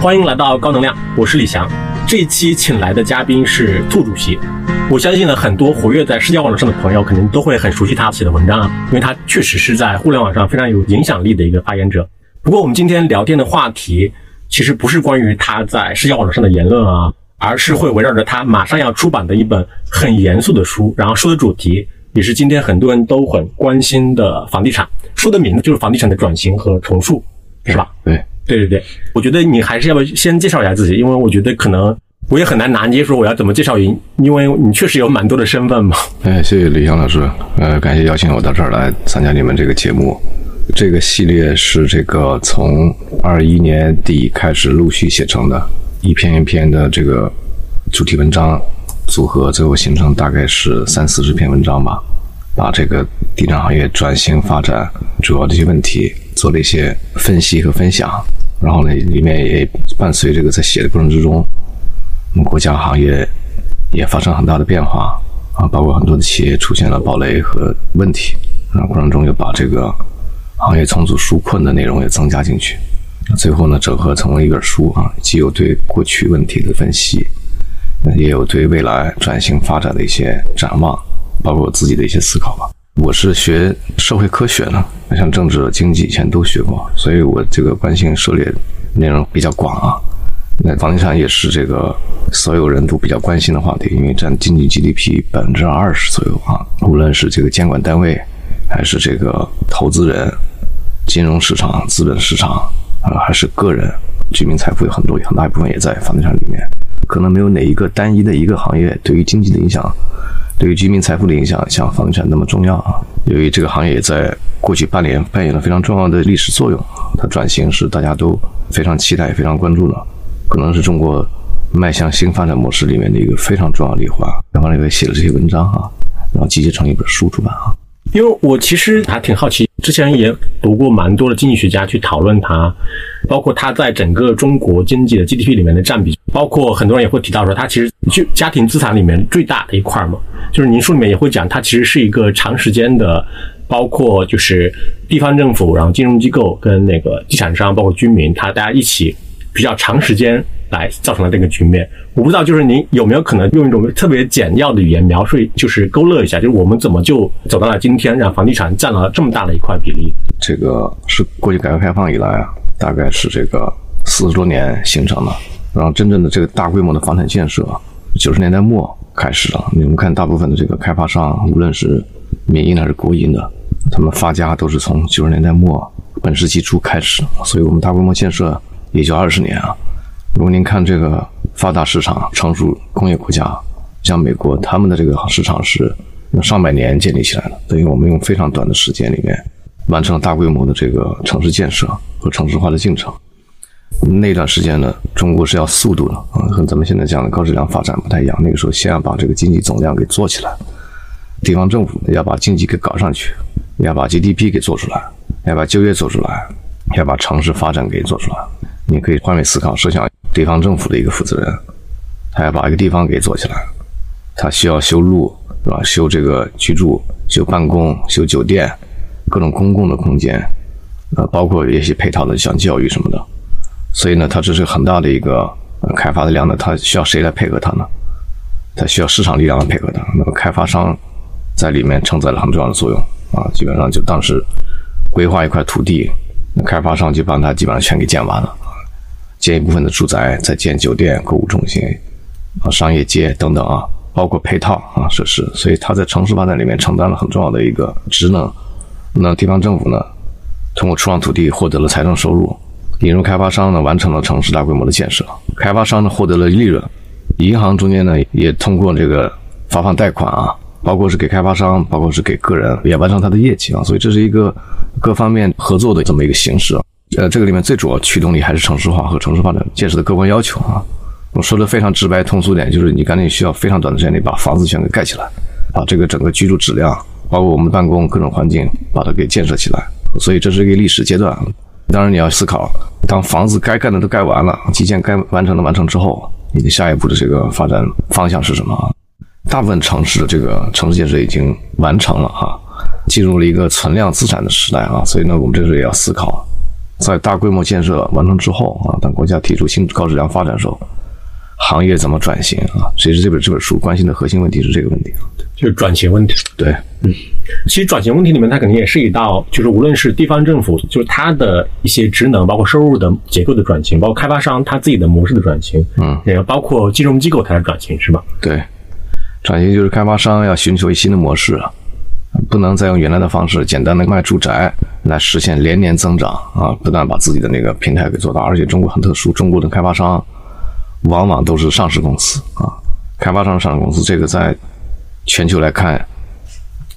欢迎来到高能量，我是李翔。这一期请来的嘉宾是兔主席。我相信呢，很多活跃在社交网络上的朋友肯定都会很熟悉他写的文章啊，因为他确实是在互联网上非常有影响力的一个发言者。不过我们今天聊天的话题其实不是关于他在社交网络上的言论啊，而是会围绕着他马上要出版的一本很严肃的书，然后书的主题也是今天很多人都很关心的房地产。书的名字就是房地产的转型和重塑，是吧？对。对对对，我觉得你还是要不要先介绍一下自己，因为我觉得可能我也很难拿捏说我要怎么介绍你，因为你确实有蛮多的身份嘛。哎，谢谢李翔老师，呃，感谢邀请我到这儿来参加你们这个节目。这个系列是这个从二一年底开始陆续写成的，一篇一篇的这个主题文章组合，最后形成大概是三四十篇文章吧，把这个地产行业转型发展主要这些问题做了一些分析和分享。然后呢，里面也伴随这个在写的过程之中，我们国家行业也发生很大的变化啊，包括很多的企业出现了暴雷和问题啊，过程中又把这个行业重组纾困的内容也增加进去，最后呢，整合成为一本书啊，既有对过去问题的分析，也有对未来转型发展的一些展望，包括我自己的一些思考吧。我是学社会科学的，像政治、经济以前都学过，所以我这个关心涉猎内容比较广啊。那房地产也是这个所有人都比较关心的话题，因为占经济 GDP 百分之二十左右啊。无论是这个监管单位，还是这个投资人、金融市场、资本市场啊，还是个人，居民财富有很多很大一部分也在房地产里面。可能没有哪一个单一的一个行业对于经济的影响。对于居民财富的影响像房地产那么重要啊！由于这个行业在过去半年扮演了非常重要的历史作用，它转型是大家都非常期待、非常关注的，可能是中国迈向新发展模式里面的一个非常重要的一环。然后也写了这些文章啊，然后集结成一本书出版啊。因为我其实还挺好奇，之前也读过蛮多的经济学家去讨论它，包括它在整个中国经济的 GDP 里面的占比，包括很多人也会提到说，它其实就家庭资产里面最大的一块嘛。就是您书里面也会讲，它其实是一个长时间的，包括就是地方政府，然后金融机构跟那个地产商，包括居民，他大家一起比较长时间来造成了这个局面。我不知道，就是您有没有可能用一种特别简要的语言描述，就是勾勒一下，就是我们怎么就走到了今天，让房地产占了这么大的一块比例？这个是过去改革开放以来啊，大概是这个四十多年形成的，然后真正的这个大规模的房产建设，九十年代末。开始了，你们看，大部分的这个开发商，无论是民营的还是国营的，他们发家都是从九十年代末本世纪初开始，所以我们大规模建设也就二十年啊。如果您看这个发达市场、成熟工业国家，像美国，他们的这个市场是用上百年建立起来的，等于我们用非常短的时间里面完成了大规模的这个城市建设和城市化的进程。那段时间呢，中国是要速度的啊，和咱们现在讲的高质量发展不太一样。那个时候，先要把这个经济总量给做起来，地方政府要把经济给搞上去，要把 GDP 给做出来，要把就业做出来，要把城市发展给做出来。你可以换位思考，设想地方政府的一个负责人，他要把一个地方给做起来，他需要修路是吧？修这个居住、修办公、修酒店，各种公共的空间，呃，包括一些配套的像教育什么的。所以呢，它这是很大的一个开发的量呢，它需要谁来配合它呢？它需要市场力量来配合它。那么开发商在里面承载了很重要的作用啊，基本上就当时规划一块土地，开发商就把它基本上全给建完了，建一部分的住宅，再建酒店、购物中心啊、商业街等等啊，包括配套啊设施。所以它在城市发展里面承担了很重要的一个职能。那地方政府呢，通过出让土地获得了财政收入。引入开发商呢，完成了城市大规模的建设，开发商呢获得了利润，银行中间呢也通过这个发放贷款啊，包括是给开发商，包括是给个人，也完成他的业绩啊，所以这是一个各方面合作的这么一个形式。呃，这个里面最主要驱动力还是城市化和城市发展建设的客观要求啊。我说的非常直白通俗点，就是你赶紧需要非常短的时间内把房子全给盖起来，把这个整个居住质量，包括我们办公各种环境，把它给建设起来。所以这是一个历史阶段。当然，你要思考，当房子该干的都盖完了，基建该完成的完成之后，你的下一步的这个发展方向是什么？大部分城市的这个城市建设已经完成了哈，进入了一个存量资产的时代啊。所以呢，我们这时候也要思考，在大规模建设完成之后啊，当国家提出新高质量发展时候，行业怎么转型啊？其实这本这本书关心的核心问题是这个问题。就是转型问题。对，嗯其实转型问题里面，它肯定也涉及到，就是无论是地方政府，就是它的一些职能，包括收入的结构的转型，包括开发商他自己的模式的转型，嗯，也包括金融机构它的转型，是吧？对，转型就是开发商要寻求新的模式啊，不能再用原来的方式简单的卖住宅来实现连年增长啊，不断把自己的那个平台给做大。而且中国很特殊，中国的开发商往往都是上市公司啊，开发商上市公司这个在全球来看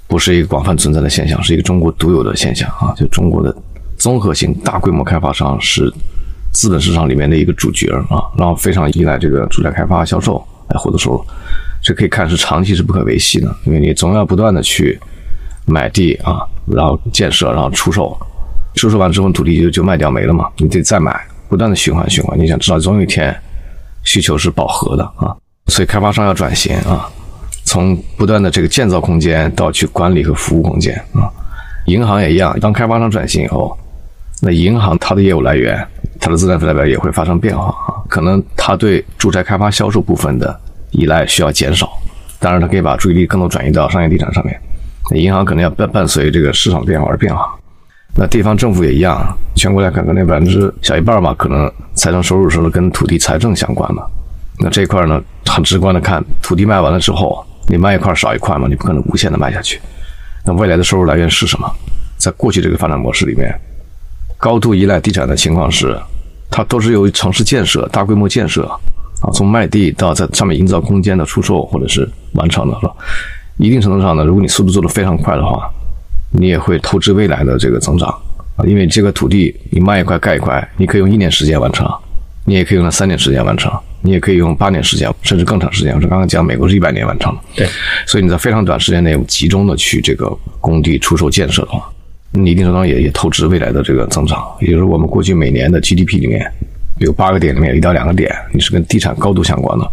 不是一个广泛存在的现象，是一个中国独有的现象啊。就中国的综合性大规模开发商是资本市场里面的一个主角啊，然后非常依赖这个住宅开发销售来获得收入。这可以看是长期是不可维系的，因为你总要不断的去买地啊，然后建设，然后出售，出售完之后土地就就卖掉没了嘛，你得再买，不断的循环循环。你想知道总有一天需求是饱和的啊，所以开发商要转型啊，从不断的这个建造空间到去管理和服务空间啊，银行也一样，当开发商转型以后，那银行它的业务来源，它的资产负债表也会发生变化啊，可能它对住宅开发销售部分的。依赖需要减少，当然，它可以把注意力更多转移到商业地产上面。那银行可能要伴伴随这个市场变化而变化。那地方政府也一样，全国来看，可能百分之小一半吧，可能财政收入是跟土地财政相关的。那这一块呢，很直观的看，土地卖完了之后，你卖一块少一块嘛，你不可能无限的卖下去。那未来的收入来源是什么？在过去这个发展模式里面，高度依赖地产的情况是，它都是由于城市建设、大规模建设。啊，从卖地到在上面营造空间的出售或者是完成的，是吧？一定程度上呢，如果你速度做得非常快的话，你也会透支未来的这个增长啊。因为这个土地你卖一块盖一块，你可以用一年时间完成，你也可以用三年时间完成，你也可以用八年时间，甚至更长时间。我刚刚讲美国是一百年完成对，所以你在非常短时间内集中的去这个工地出售建设的话，你一定程度上也也透支未来的这个增长。也就是我们过去每年的 GDP 里面。有八个点里面有一到两个点，你是跟地产高度相关的，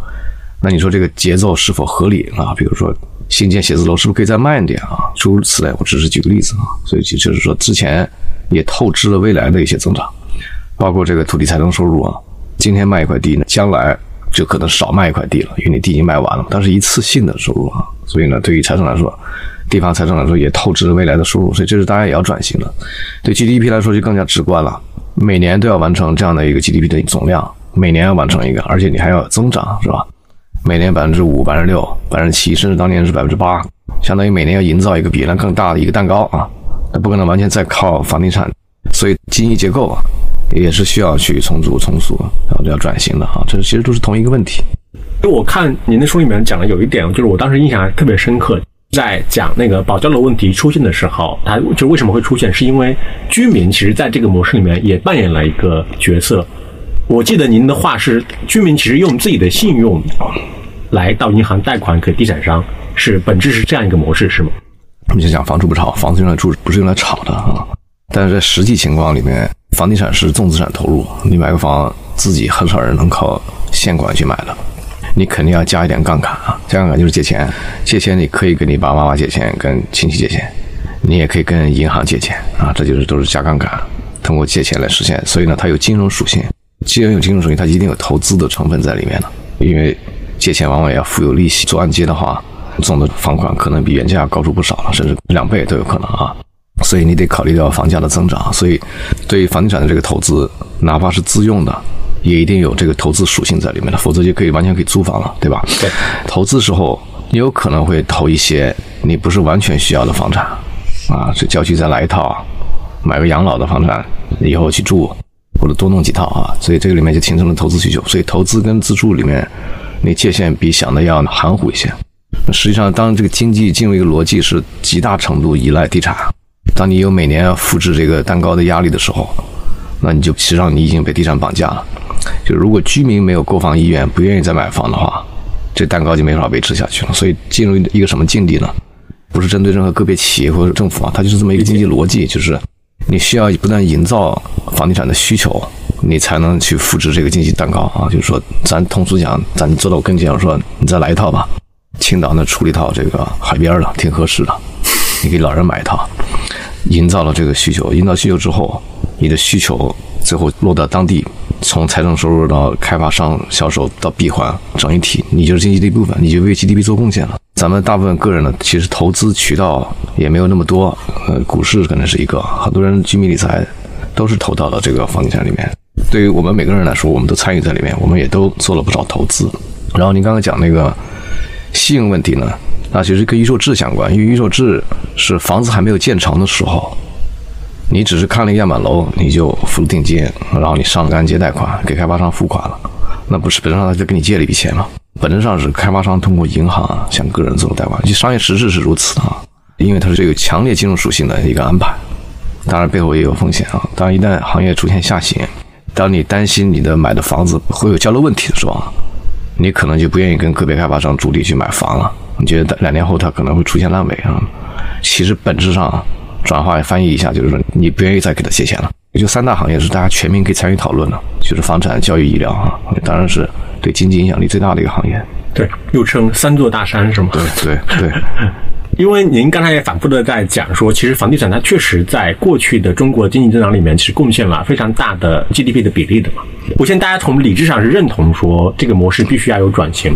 那你说这个节奏是否合理啊？比如说新建写字楼是不是可以再慢一点啊？诸如此类，我只是举个例子啊。所以就就是说，之前也透支了未来的一些增长，包括这个土地财政收入啊。今天卖一块地呢，将来就可能少卖一块地了，因为你地已经卖完了，但是一次性的收入啊。所以呢，对于财政来说，地方财政来说也透支了未来的收入，所以这是大家也要转型的。对 GDP 来说就更加直观了。每年都要完成这样的一个 GDP 的总量，每年要完成一个，而且你还要增长，是吧？每年百分之五、百分之六、百分之七，甚至当年是百分之八，相当于每年要营造一个比那更大的一个蛋糕啊！那不可能完全再靠房地产，所以经济结构啊也是需要去重组、重塑，然后就要转型的啊！这其实都是同一个问题。就我看您的书里面讲的有一点，就是我当时印象还特别深刻。在讲那个保交楼问题出现的时候，它就为什么会出现？是因为居民其实在这个模式里面也扮演了一个角色。我记得您的话是，居民其实用自己的信用来到银行贷款给地产商，是本质是这样一个模式，是吗？我们就讲房住不炒，房子用来住，不是用来炒的啊。但是在实际情况里面，房地产是重资产投入，你买个房，自己很少人能靠现款去买的。你肯定要加一点杠杆啊！加杠杆就是借钱，借钱你可以跟你爸爸妈妈借钱，跟亲戚借钱，你也可以跟银行借钱啊，这就是都是加杠杆，通过借钱来实现。所以呢，它有金融属性，既然有金融属性，它一定有投资的成分在里面的。因为借钱往往也要付有利息，做按揭的话，总的房款可能比原价高出不少了，甚至两倍都有可能啊。所以你得考虑到房价的增长，所以对于房地产的这个投资，哪怕是自用的。也一定有这个投资属性在里面的，否则就可以完全可以租房了，对吧？对，投资时候你有可能会投一些你不是完全需要的房产，啊，这郊区再来一套，买个养老的房产以后去住，或者多弄几套啊，所以这个里面就形成了投资需求。所以投资跟自住里面，那界限比想的要含糊一些。那实际上，当这个经济进入一个逻辑是极大程度依赖地产，当你有每年要复制这个蛋糕的压力的时候，那你就实际上你已经被地产绑架了。就如果居民没有购房意愿，不愿意再买房的话，这蛋糕就没法维持下去了。所以进入一个什么境地呢？不是针对任何个别企业或者政府啊，它就是这么一个经济逻辑，就是你需要不断营造房地产的需求，你才能去复制这个经济蛋糕啊。就是说，咱通俗讲，咱坐到我跟前，我说你再来一套吧。青岛那出了一套这个海边的，挺合适的，你给老人买一套，营造了这个需求，营造需求之后。你的需求最后落到当地，从财政收入到开发商销售到闭环整一体，你就是经济的一部分，你就为 GDP 做贡献了。咱们大部分个人呢，其实投资渠道也没有那么多，呃，股市可能是一个，很多人居民理财都是投到了这个房地产里面。对于我们每个人来说，我们都参与在里面，我们也都做了不少投资。然后您刚刚讲那个信用问题呢，那其实跟预售制相关，因为预售制是房子还没有建成的时候。你只是看了样板楼，你就付了定金，然后你上了按揭贷款给开发商付款了，那不是本质上他就给你借了一笔钱吗？本质上是开发商通过银行啊向个人做贷款，就商业实质是如此啊，因为它是这个强烈金融属性的一个安排。当然背后也有风险啊，当然一旦行业出现下行，当你担心你的买的房子会有交楼问题的时候，你可能就不愿意跟个别开发商主力去买房了，你觉得两年后它可能会出现烂尾啊？其实本质上。转化翻译一下，就是说你不愿意再给他借钱了。也就三大行业是大家全民可以参与讨论的，就是房产、教育、医疗啊，当然是对经济影响力最大的一个行业。对，又称三座大山是吗？对对对。因为您刚才也反复的在讲说，其实房地产它确实在过去的中国经济增长里面，其实贡献了非常大的 GDP 的比例的嘛。我现在大家从理智上是认同说这个模式必须要有转型，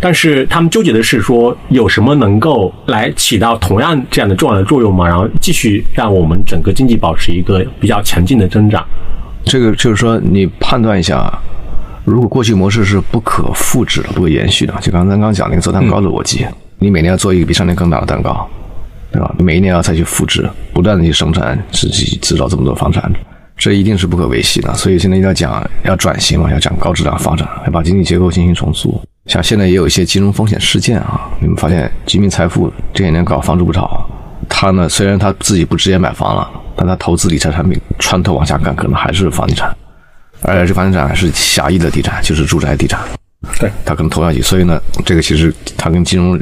但是他们纠结的是说有什么能够来起到同样这样的重要的作用吗？然后继续让我们整个经济保持一个比较强劲的增长。这个就是说，你判断一下啊，如果过去模式是不可复制的、不可延续的，就刚才刚讲那个做蛋糕的逻辑。你每年要做一个比上年更大的蛋糕，对吧？每一年要再去复制，不断的去生产，自己制造这么多房产，这一定是不可维系的。所以现在一定要讲要转型嘛，要讲高质量发展，要把经济结构进行重塑。像现在也有一些金融风险事件啊，你们发现居民财富这些年搞房住不炒，他呢虽然他自己不直接买房了，但他投资理财产品穿透往下干，可能还是房地产，而且这房地产还是狭义的地产，就是住宅地产。对，它可能投下去，所以呢，这个其实它跟金融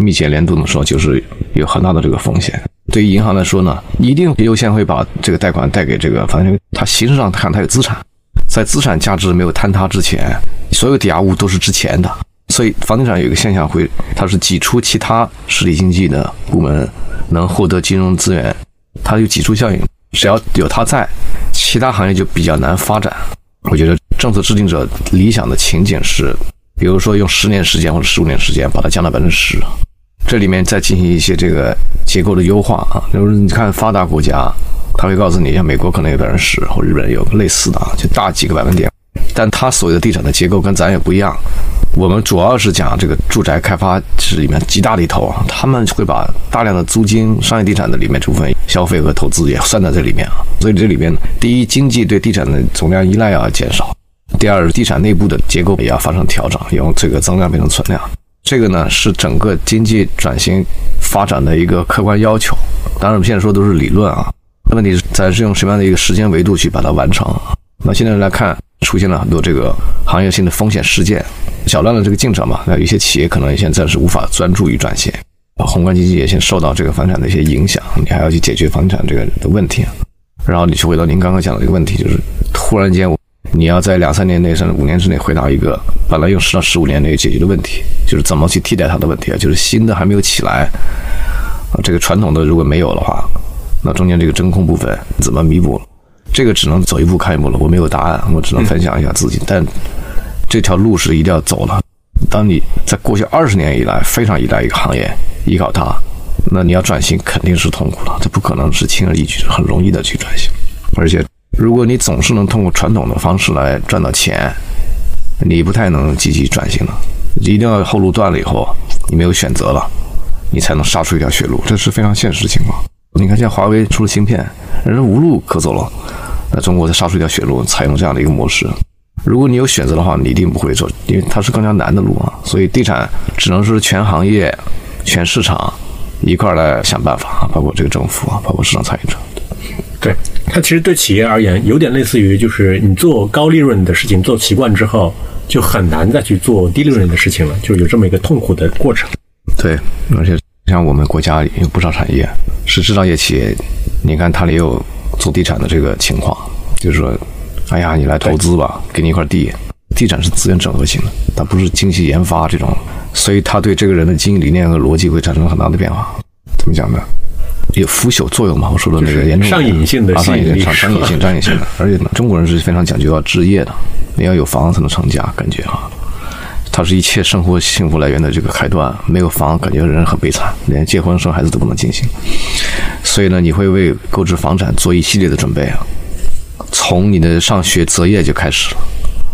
密切联动的时候，就是有很大的这个风险。对于银行来说呢，一定优先会把这个贷款贷给这个，反正它形式上看它有资产，在资产价值没有坍塌之前，所有抵押物都是值钱的。所以房地产有一个现象会，它是挤出其他实体经济的部门能获得金融资源，它有挤出效应。只要有它在，其他行业就比较难发展。我觉得政策制定者理想的情景是，比如说用十年时间或者十五年时间把它降到百分之十，这里面再进行一些这个结构的优化啊。就是你看发达国家，他会告诉你，像美国可能有百分之十，或日本有个类似的啊，就大几个百分点。但他所谓的地产的结构跟咱也不一样。我们主要是讲这个住宅开发是里面极大的一头啊，他们会把大量的租金、商业地产的里面这部分消费和投资也算在这里面啊。所以这里边，第一，经济对地产的总量依赖要减少；第二，地产内部的结构也要发生调整，由这个增量变成存量。这个呢是整个经济转型发展的一个客观要求。当然，我们现在说都是理论啊。问题是咱是用什么样的一个时间维度去把它完成？那现在来看。出现了很多这个行业性的风险事件，搅乱了这个进程嘛。那有些企业可能现在是无法专注于转型，啊，宏观经济也先受到这个房产的一些影响，你还要去解决房产这个的问题。然后你去回到您刚刚讲的这个问题，就是突然间我你要在两三年内甚至五年之内回答一个本来用十到十五年内解决的问题，就是怎么去替代它的问题啊，就是新的还没有起来啊，这个传统的如果没有的话，那中间这个真空部分怎么弥补？这个只能走一步看一步了，我没有答案，我只能分享一下自己。但这条路是一定要走了。当你在过去二十年以来非常依赖一个行业，依靠它，那你要转型肯定是痛苦的，这不可能是轻而易举、很容易的去转型。而且，如果你总是能通过传统的方式来赚到钱，你不太能积极转型了。一定要后路断了以后，你没有选择了，你才能杀出一条血路，这是非常现实的情况。你看，现在华为出了芯片，人无路可走了，那中国才杀出一条血路，采用这样的一个模式。如果你有选择的话，你一定不会走，因为它是更加难的路啊。所以地产只能是全行业、全市场一块来想办法啊，包括这个政府啊，包括市场参与者。对，它其实对企业而言，有点类似于就是你做高利润的事情做习惯之后，就很难再去做低利润的事情了，就有这么一个痛苦的过程。对，而且。像我们国家有不少产业是制造业企业，你看它里有做地产的这个情况，就是说，哎呀，你来投资吧，给你一块地，地产是资源整合型的，它不是精细研发这种，所以它对这个人的经营理念和逻辑会产生很大的变化。怎么讲呢？有腐朽作用嘛？我说的那个严重上瘾性的瘾性、上上瘾性、上瘾性的。而且呢中国人是非常讲究要置业的，你要有房才能成家，感觉啊，它是一切生活幸福来源的这个开端。没有房，感觉人很悲惨，连结婚生孩子都不能进行。所以呢，你会为购置房产做一系列的准备啊，从你的上学择业就开始了。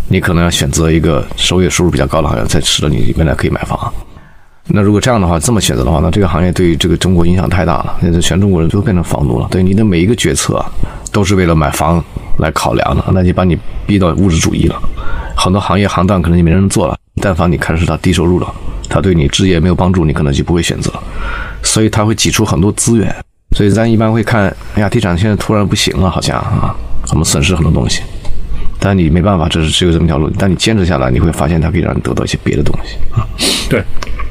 你可能要选择一个首月收入比较高的行业，才使得你未来可以买房。那如果这样的话，这么选择的话，那这个行业对于这个中国影响太大了，那全中国人都变成房奴了。对你的每一个决策，都是为了买房来考量的，那就把你逼到物质主义了。很多行业行当可能就没人做了，但凡你开始他低收入了，他对你置业没有帮助，你可能就不会选择。所以他会挤出很多资源。所以咱一般会看，哎呀，地产现在突然不行了，好像啊，我们损失很多东西。但你没办法，这是只有这么条路。但你坚持下来，你会发现它可以让你得到一些别的东西啊。对，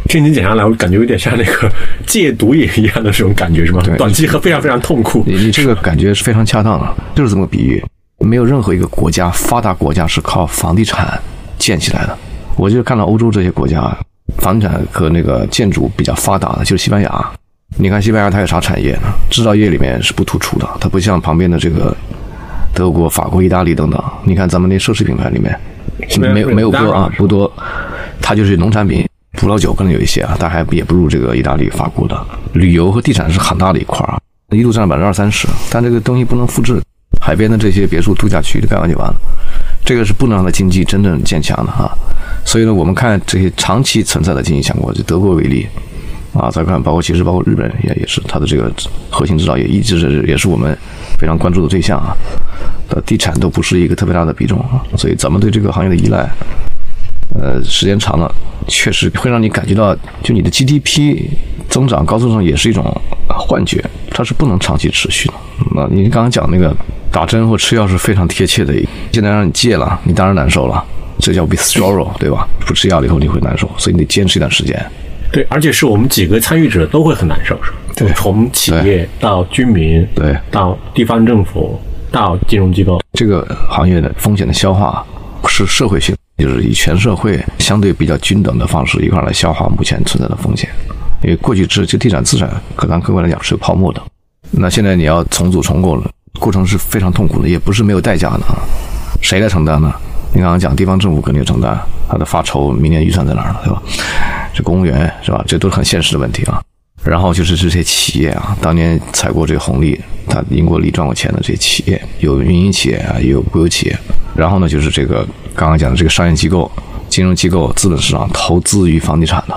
听你讲下来，我感觉有点像那个戒毒瘾一样的这种感觉，是吗？对短期和非常非常痛苦。你你这个感觉是非常恰当的，就是这么比喻。没有任何一个国家发达国家是靠房地产建起来的。我就看到欧洲这些国家，房地产和那个建筑比较发达的，就是西班牙。你看西班牙它有啥产业呢？制造业里面是不突出的，它不像旁边的这个德国、法国、意大利等等。你看咱们那奢侈品牌里面，没有没有多啊，不多，它就是农产品。葡萄酒可能有一些啊，但还也不如这个意大利、法国的。旅游和地产是很大的一块啊，一度占百分之二三十，但这个东西不能复制。海边的这些别墅、度假区就盖完就完了，这个是不能让它经济真正建强的哈。所以呢，我们看这些长期存在的经济强国，就德国为例啊，再看包括其实包括日本也也是它的这个核心制造业一直是也是我们非常关注的对象啊。呃，地产都不是一个特别大的比重啊，所以咱们对这个行业的依赖。呃，时间长了，确实会让你感觉到，就你的 GDP 增长高速上也是一种幻觉，它是不能长期持续的。那您刚刚讲那个打针或吃药是非常贴切的，现在让你戒了，你当然难受了，这叫 withdrawal，对吧？不吃药了以后你会难受，所以你得坚持一段时间。对，而且是我们几个参与者都会很难受，是吧？对从企业到居民，对到地方政府，到金融机构，这个行业的风险的消化是社会性，就是以全社会相对比较均等的方式一块来消化目前存在的风险。因为过去这这地产资产，可咱客观来讲是有泡沫的，那现在你要重组重构了，过程是非常痛苦的，也不是没有代价的啊。谁来承担呢？你刚刚讲地方政府肯定承担，他的发筹明年预算在哪儿呢？对吧？这公务员是吧？这都是很现实的问题啊。然后就是这些企业啊，当年踩过这个红利，他赢过利赚过钱的这些企业，有民营企业啊，也有国有企业。然后呢，就是这个刚刚讲的这个商业机构、金融机构、资本市场投资于房地产的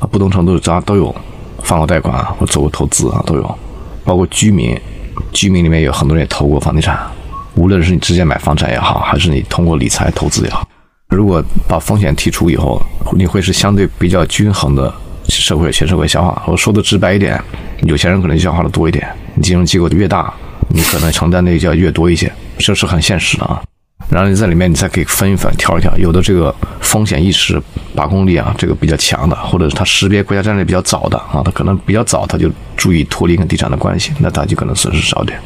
啊，不同程度咱都有，放过贷款啊或做过投资啊都有，包括居民，居民里面有很多人也投过房地产，无论是你直接买房产也好，还是你通过理财投资也好，如果把风险剔除以后，你会是相对比较均衡的社会全社会消化。我说的直白一点，有钱人可能消化的多一点，你金融机构越大，你可能承担的就要越多一些，这是很现实的啊。然后你在里面，你再可以分一分、挑一挑，有的这个风险意识、把控力啊，这个比较强的，或者是他识别国家战略比较早的啊，他可能比较早，他就注意脱离跟地产的关系，那他就可能损失少点。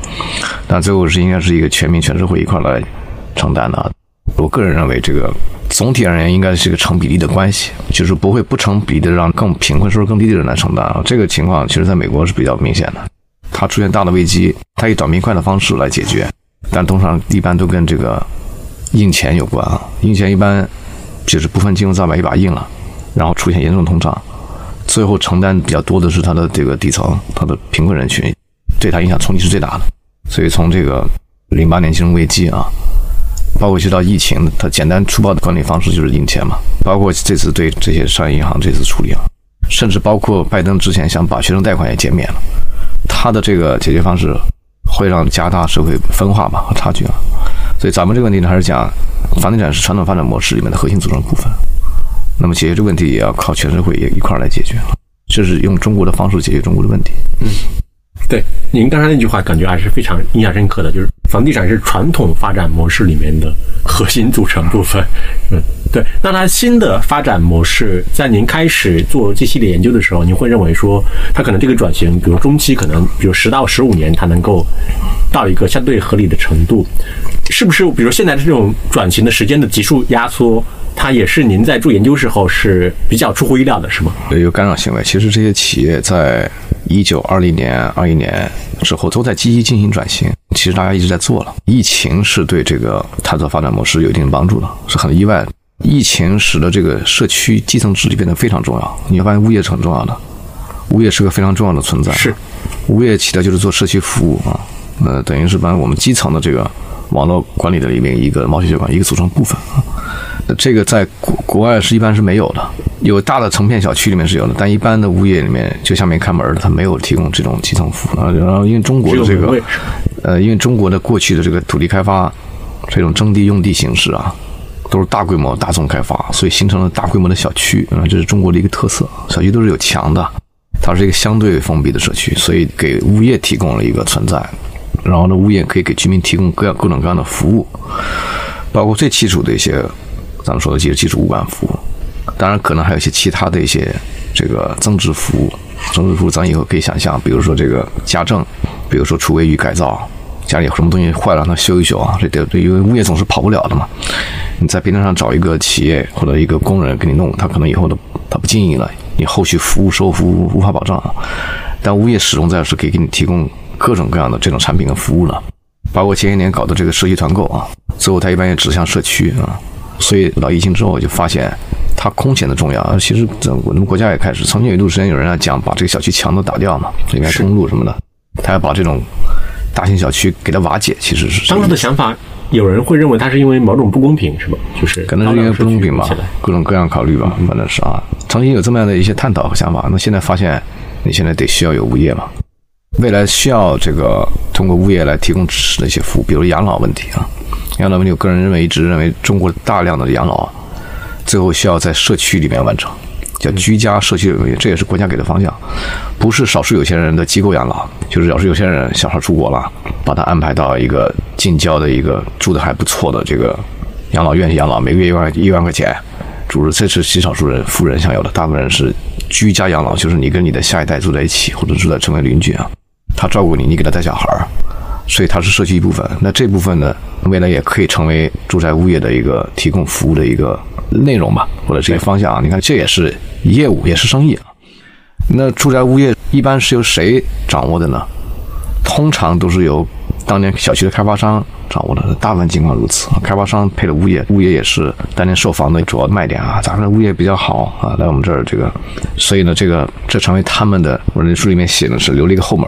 但最后是应该是一个全民全社会一块来承担的啊。我个人认为，这个总体而言应该是一个成比例的关系，就是不会不成比例的让更贫困、收入更低的人来承担啊。这个情况其实在美国是比较明显的，它出现大的危机，它以短平快的方式来解决，但通常一般都跟这个印钱有关啊。印钱一般就是部分金融资产一把印了，然后出现严重通胀，最后承担比较多的是它的这个底层，它的贫困人群，对它影响冲击是最大的。所以从这个零八年金融危机啊。包括去到疫情，它简单粗暴的管理方式就是印钱嘛。包括这次对这些商业银行这次处理啊，甚至包括拜登之前想把学生贷款也减免了，他的这个解决方式会让加大社会分化吧和差距啊。对咱们这个问题呢，还是讲房地产是传统发展模式里面的核心组成部分。那么解决这个问题也要靠全社会也一块儿来解决，这是用中国的方式解决中国的问题。嗯对，您刚才那句话感觉还是非常印象深刻的，就是房地产是传统发展模式里面的核心组成部分。嗯，对。那它新的发展模式，在您开始做这系列研究的时候，您会认为说，它可能这个转型，比如中期可能，比如十到十五年，它能够到一个相对合理的程度，是不是？比如现在的这种转型的时间的急速压缩，它也是您在做研究时候是比较出乎意料的，是吗？有干扰行为。其实这些企业在一九二零年、二一年之后都在积极进行转型。其实大家一直在做了。疫情是对这个探索发展模式有一定帮助的，是很意外的。疫情使得这个社区基层治理变得非常重要。你会发现物业是很重要的，物业是个非常重要的存在。是，物业起的就是做社区服务啊，呃，等于是把我们基层的这个网络管理的里面一个毛细血管一个组成部分啊。这个在国国外是一般是没有的，有大的成片小区里面是有的，但一般的物业里面就下面看门的，它没有提供这种基层服务啊。然后因为中国的这个，呃，因为中国的过去的这个土地开发这种征地用地形式啊，都是大规模大宗开发，所以形成了大规模的小区啊，这是中国的一个特色。小区都是有墙的，它是一个相对封闭的社区，所以给物业提供了一个存在。然后呢，物业可以给居民提供各样各种各样的服务，包括最基础的一些。咱们说的基础基础物管服务，当然可能还有一些其他的一些这个增值服务，增值服务咱以后可以想象，比如说这个家政，比如说厨卫浴改造，家里有什么东西坏了，那修一修啊，这得因为物业总是跑不了的嘛。你在平台上找一个企业或者一个工人给你弄，他可能以后都他不经营了，你后续服务售后服务无法保障啊。但物业始终在是可以给你提供各种各样的这种产品和服务了，包括前些年搞的这个社区团购啊，最后他一般也指向社区啊。所以老疫情之后，我就发现它空前的重要。其实我们国家也开始，曾经有一段时间有人要讲把这个小区墙都打掉嘛，里面公路什么的，他要把这种大型小区给它瓦解。其实是当时的想法，有人会认为它是因为某种不公平，是吧？就是可能是因为不公平吧，各种各样考虑吧，反正是啊。曾经有这么样的一些探讨和想法，那现在发现，你现在得需要有物业嘛？未来需要这个通过物业来提供支持的一些服务，比如养老问题啊。养老问题，我个人认为一直认为中国大量的养老，最后需要在社区里面完成，叫居家社区，这也是国家给的方向，不是少数有钱人的机构养老，就是要是有些人小孩出国了，把他安排到一个近郊的一个住的还不错的这个养老院养老，每个月一万一万块钱，主这是极少数人富人享有的，大部分人是居家养老，就是你跟你的下一代住在一起，或者住在成为邻居啊，他照顾你，你给他带小孩儿。所以它是社区一部分，那这部分呢，未来也可以成为住宅物业的一个提供服务的一个内容吧，或者这个方向啊。你看，这也是业务，也是生意啊。那住宅物业一般是由谁掌握的呢？通常都是由当年小区的开发商掌握的，大部分情况如此。开发商配了物业，物业也是当年售房的主要卖点啊。咱们的物业比较好啊，来我们这儿这个，所以呢，这个这成为他们的。我那书里面写的是留了一个后门。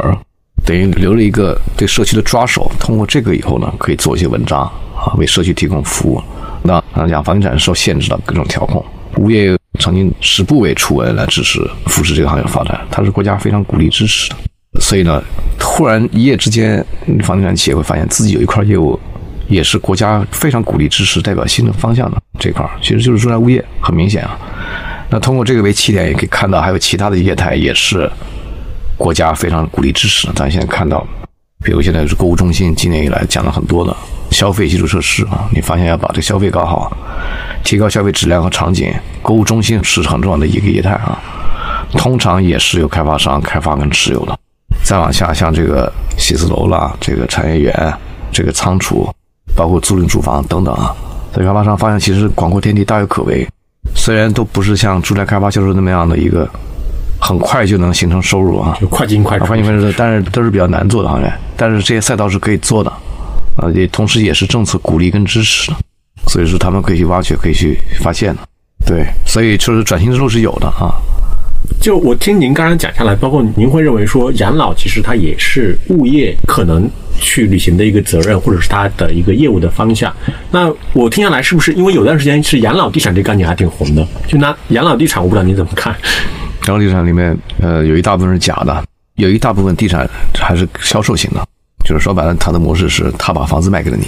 等于留了一个对社区的抓手，通过这个以后呢，可以做一些文章啊，为社区提供服务。那啊，讲房地产受限制的各种调控，物业曾经十部委出文来支持扶持这个行业发展，它是国家非常鼓励支持的。所以呢，突然一夜之间，房地产企业会发现自己有一块业务，也是国家非常鼓励支持、代表新的方向的这块，其实就是住宅物业，很明显啊。那通过这个为起点，也可以看到还有其他的业态也是。国家非常鼓励支持，咱现在看到，比如现在是购物中心，今年以来讲了很多的消费基础设施啊，你发现要把这消费搞好，提高消费质量和场景，购物中心是很重要的一个业态啊，通常也是由开发商开发跟持有的。再往下，像这个写字楼啦，这个产业园，这个仓储，包括租赁住房等等啊，在开发商发现其实广阔天地大有可为，虽然都不是像住宅开发销售那么样的一个。很快就能形成收入啊，就快进快出，快进快出，但是都是比较难做的行业。但是这些赛道是可以做的，啊，也同时也是政策鼓励跟支持的，所以说他们可以去挖掘，可以去发现的。对，所以就是转型之路是有的啊。就我听您刚才讲下来，包括您会认为说养老其实它也是物业可能去履行的一个责任，或者是它的一个业务的方向。那我听下来是不是因为有段时间是养老地产这概念还挺红的？就拿养老地产，我不知道您怎么看。养老地产里面，呃，有一大部分是假的，有一大部分地产还是销售型的，就是说白了，他的模式是他把房子卖给了你，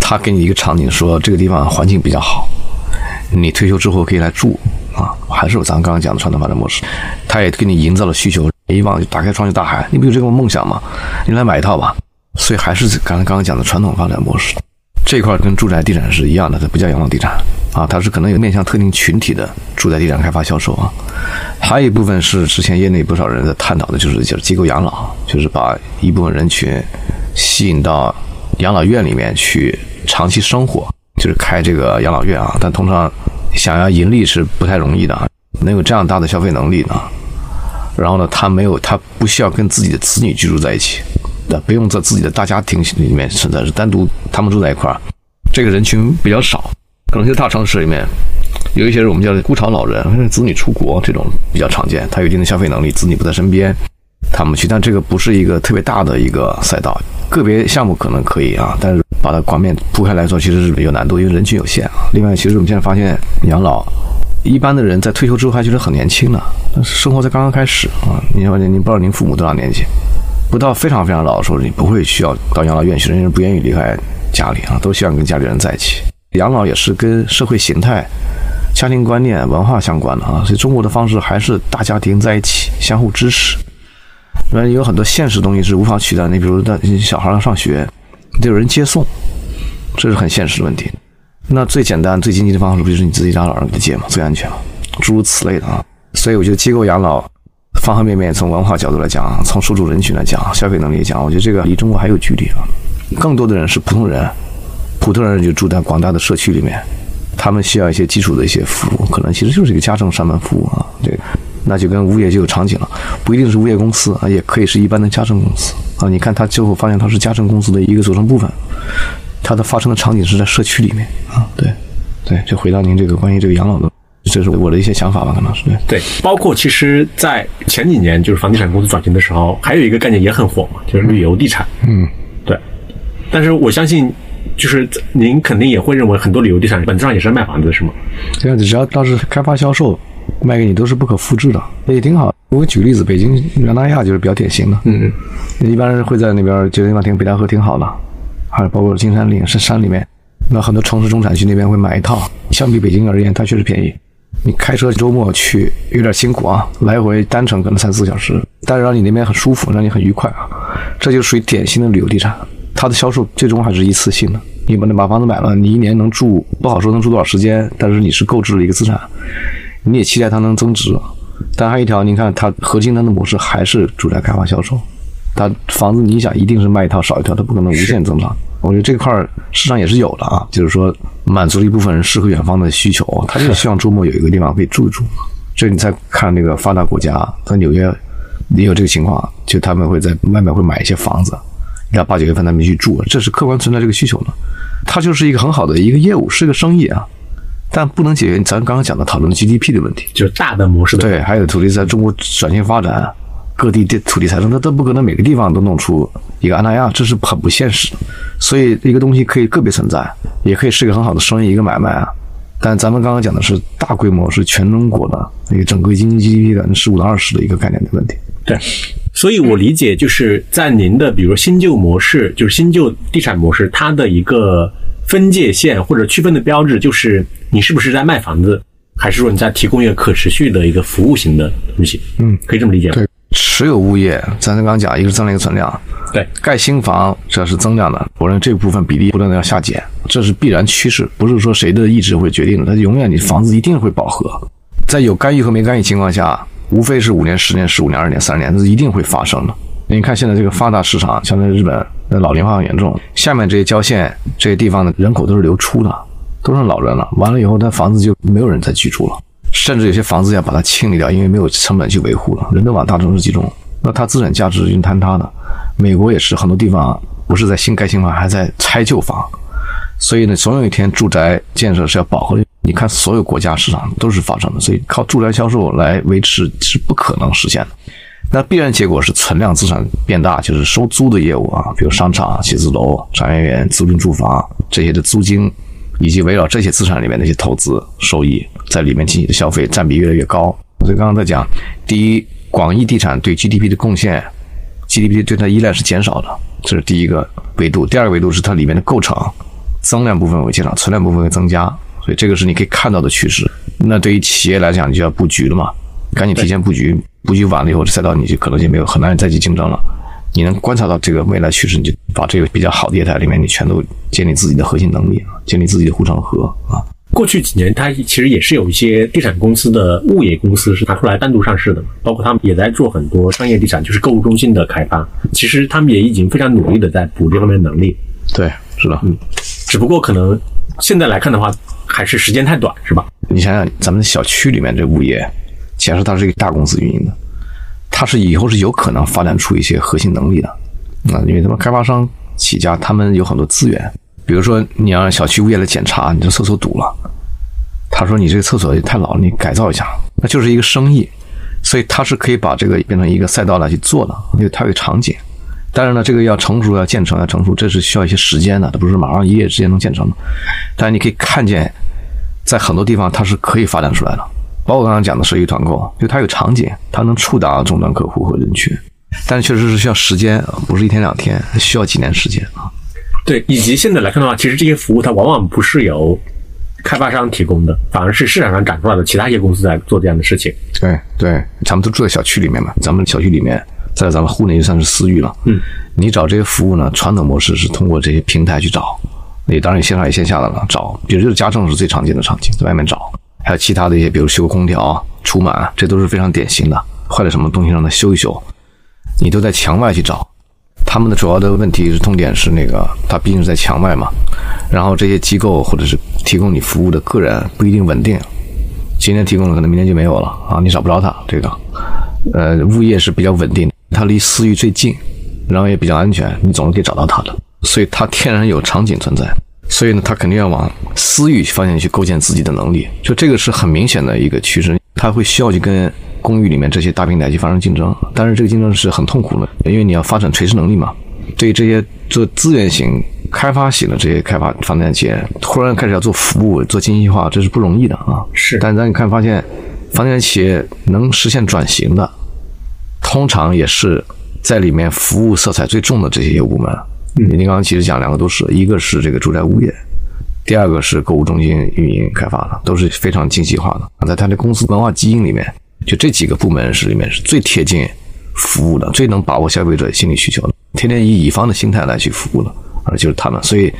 他给你一个场景，说这个地方环境比较好，你退休之后可以来住啊，还是咱刚刚讲的传统发展模式，他也给你营造了需求，一望打开窗就大海，你不有这个梦想吗？你来买一套吧，所以还是刚才刚刚讲的传统发展模式。这块跟住宅地产是一样的，它不叫养老地产啊，它是可能有面向特定群体的住宅地产开发销售啊。还有一部分是之前业内不少人在探讨的，就是就是机构养老，就是把一部分人群吸引到养老院里面去长期生活，就是开这个养老院啊。但通常想要盈利是不太容易的，能有这样大的消费能力呢？然后呢，他没有，他不需要跟自己的子女居住在一起，的不用在自己的大家庭里面存在，是单独他们住在一块儿。这个人群比较少，可能就大城市里面有一些我们叫孤巢老人，子女出国这种比较常见，他有一定的消费能力，子女不在身边，他们去，但这个不是一个特别大的一个赛道，个别项目可能可以啊，但是把它广面铺开来说，其实是有难度，因为人群有限啊。另外，其实我们现在发现养老。一般的人在退休之后还觉得很年轻呢，但是生活才刚刚开始啊！你说您不知道您父母多大年纪？不到非常非常老的时候，你不会需要到养老院去，人人不愿意离开家里啊，都希望跟家里人在一起。养老也是跟社会形态、家庭观念、文化相关的啊，所以中国的方式还是大家庭在一起，相互支持。那有很多现实东西是无法取代，你比如那小孩要上学，得有人接送，这是很现实的问题。那最简单、最经济的方式不就是你自己家老人给他接吗？最安全嘛，诸如此类的啊。所以我觉得机构养老方方面面，从文化角度来讲，从收入人群来讲，消费能力讲，我觉得这个离中国还有距离啊。更多的人是普通人，普通人就住在广大的社区里面，他们需要一些基础的一些服务，可能其实就是一个家政上门服务啊。这个那就跟物业就有场景了，不一定是物业公司啊，也可以是一般的家政公司啊。你看他最后发现他是家政公司的一个组成部分。它的发生的场景是在社区里面啊，对，对，就回到您这个关于这个养老的，这是我的一些想法吧，可能是对。对，包括其实，在前几年就是房地产公司转型的时候，还有一个概念也很火嘛，就是旅游地产。嗯，对。但是我相信，就是您肯定也会认为，很多旅游地产本质上也是卖房子，是吗？这样子，只要当时开发销售卖给你都是不可复制的，那也挺好。我举个例子，北京元大亚就是比较典型的。嗯嗯，一般人会在那边觉得地方挺北戴河挺好的。还有包括金山岭是山里面，那很多城市中产区那边会买一套。相比北京而言，它确实便宜。你开车周末去有点辛苦啊，来回单程可能三四个小时，但是让你那边很舒服，让你很愉快啊。这就属于典型的旅游地产，它的销售最终还是一次性的。你把那把房子买了，你一年能住不好说能住多少时间，但是你是购置了一个资产，你也期待它能增值。但还有一条，你看它核心它的模式还是住宅开发销售。它房子，你想一定是卖一套少一套，它不可能无限增长。我觉得这块市场也是有的啊，就是说满足了一部分人诗和远方的需求，他就是希望周末有一个地方可以住一住。所以你再看那个发达国家，在纽约也有这个情况，就他们会在外面会买一些房子，要八九月份他们去住，这是客观存在这个需求的。它就是一个很好的一个业务，是个生意啊，但不能解决咱刚刚讲的讨论 GDP 的问题，就是大的模式的。对，还有土地在中国转型发展。各地的土地财政，它都不可能每个地方都弄出一个安那亚，这是很不现实的。所以，一个东西可以个别存在，也可以是一个很好的生意，一个买卖啊。但咱们刚刚讲的是大规模，是全中国的那个整个经济 GDP 百分之十五到二十的一个概念的问题。对，所以我理解就是在您的比如说新旧模式，就是新旧地产模式，它的一个分界线或者区分的标志，就是你是不是在卖房子，还是说你在提供一个可持续的一个服务型的东西？嗯，可以这么理解吗？对。持有物业，咱刚刚讲，一个是增量，一个存量。对，盖新房这是增量的，我认为这部分比例不断的要下减，这是必然趋势，不是说谁的意志会决定的，它永远你房子一定会饱和，在有干预和没干预情况下，无非是五年、十年、十五年、二十年、三十年，这是一定会发生的。你看现在这个发达市场，像在日本，那老龄化很严重，下面这些郊县这些地方的人口都是流出的，都是老人了，完了以后，那房子就没有人再居住了。甚至有些房子要把它清理掉，因为没有成本去维护了，人都往大城市集中，那它资产价值已经坍塌了。美国也是很多地方不是在新盖新房，还在拆旧房，所以呢，总有一天住宅建设是要饱和的。你看，所有国家市场都是发生的，所以靠住宅销售来维持是不可能实现的。那必然结果是存量资产变大，就是收租的业务啊，比如商场、写字楼、产业园、租赁住房这些的租金。以及围绕这些资产里面的一些投资收益，在里面进行的消费占比越来越高。所以刚刚在讲，第一，广义地产对 GDP 的贡献，GDP 对它依赖是减少的，这是第一个维度。第二个维度是它里面的构成，增量部分会减少，存量部分会增加。所以这个是你可以看到的趋势。那对于企业来讲，你就要布局了嘛，赶紧提前布局，布局晚了以后，这赛道你就可能就没有很难再去竞争了。你能观察到这个未来趋势，你就把这个比较好的业态里面，你全都建立自己的核心能力啊，建立自己的护城河啊。过去几年，它其实也是有一些地产公司的物业公司是拿出来单独上市的，包括他们也在做很多商业地产，就是购物中心的开发。其实他们也已经非常努力的在补这方面能力。对，是的，嗯，只不过可能现在来看的话，还是时间太短，是吧？你想想，咱们小区里面这物业，假设它是一个大公司运营的。它是以后是有可能发展出一些核心能力的。啊，因为他们开发商起家，他们有很多资源，比如说你让小区物业来检查，你这厕所堵了，他说你这个厕所也太老了，你改造一下，那就是一个生意，所以他是可以把这个变成一个赛道来去做的，因为它有场景。但是呢，这个要成熟、要建成、要成熟，这是需要一些时间的，它不是马上一夜之间能建成的。但是你可以看见，在很多地方它是可以发展出来的，包括刚刚讲的社区团购，就它有场景，它能触达终端客户和人群。但确实是需要时间，不是一天两天，需要几年时间啊。对，以及现在来看的话，其实这些服务它往往不是由开发商提供的，反而是市场上长出来的其他一些公司在做这样的事情。对对，咱们都住在小区里面嘛，咱们小区里面，在咱们户内就算是私域了。嗯，你找这些服务呢，传统模式是通过这些平台去找，你当然线上也线下的了找，比如就是家政是最常见的场景，在外面找，还有其他的一些，比如修空调、除螨，这都是非常典型的，坏了什么东西让它修一修。你都在墙外去找，他们的主要的问题是痛点是那个，它毕竟是在墙外嘛，然后这些机构或者是提供你服务的个人不一定稳定，今天提供了可能明天就没有了啊，你找不着他这个，呃，物业是比较稳定，它离私域最近，然后也比较安全，你总是可以找到它的，所以它天然有场景存在，所以呢，它肯定要往私域方向去构建自己的能力，就这个是很明显的一个趋势，它会需要去跟。公寓里面这些大平台去发生竞争，但是这个竞争是很痛苦的，因为你要发展垂直能力嘛。对于这些做资源型、开发型的这些开发房地产企业，突然开始要做服务、做精细化，这是不容易的啊。是，但咱你看发现，房地产企业能实现转型的，通常也是在里面服务色彩最重的这些业务部门。您刚刚其实讲两个都是，一个是这个住宅物业，第二个是购物中心运营开发的，都是非常精细化的，在它的公司文化基因里面。就这几个部门是里面是最贴近服务的，最能把握消费者心理需求的，天天以乙方的心态来去服务的，啊，就是他们，所以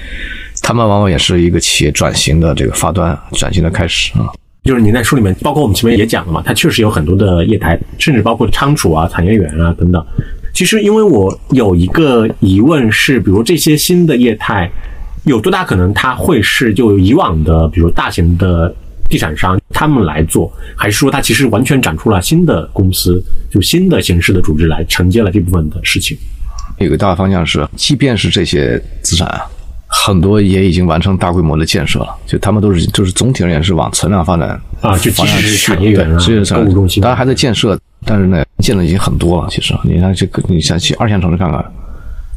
他们往往也是一个企业转型的这个发端，转型的开始啊。就是您在书里面，包括我们前面也讲了嘛，它确实有很多的业态，甚至包括仓储啊、产业园啊等等。其实，因为我有一个疑问是，比如这些新的业态，有多大可能它会是就以往的，比如大型的。地产商他们来做，还是说它其实完全展出了新的公司，就新的形式的组织来承接了这部分的事情？有个大方向是，即便是这些资产啊，很多也已经完成大规模的建设了，就他们都是就是总体而言是往存量发展啊，就即使是产业园啊、购物中心，当然还在建设，但是呢，建的已经很多了。其实你看这个，你想去二线城市看看，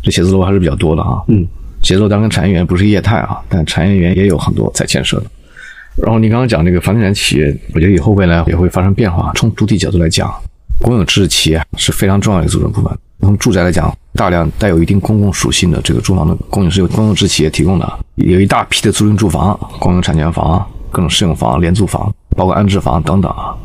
这写字楼还是比较多的啊。嗯，写字楼当然跟产业园不是业态啊，但产业园也有很多在建设的。然后你刚刚讲这个房地产企业，我觉得以后未来也会发生变化。从主体角度来讲，公有制企业是非常重要的一个组成部分。从住宅来讲，大量带有一定公共属性的这个住房的供应是由公有制企业提供的，有一大批的租赁住房、公有产权房、各种适用房、廉租房，包括安置房等等啊。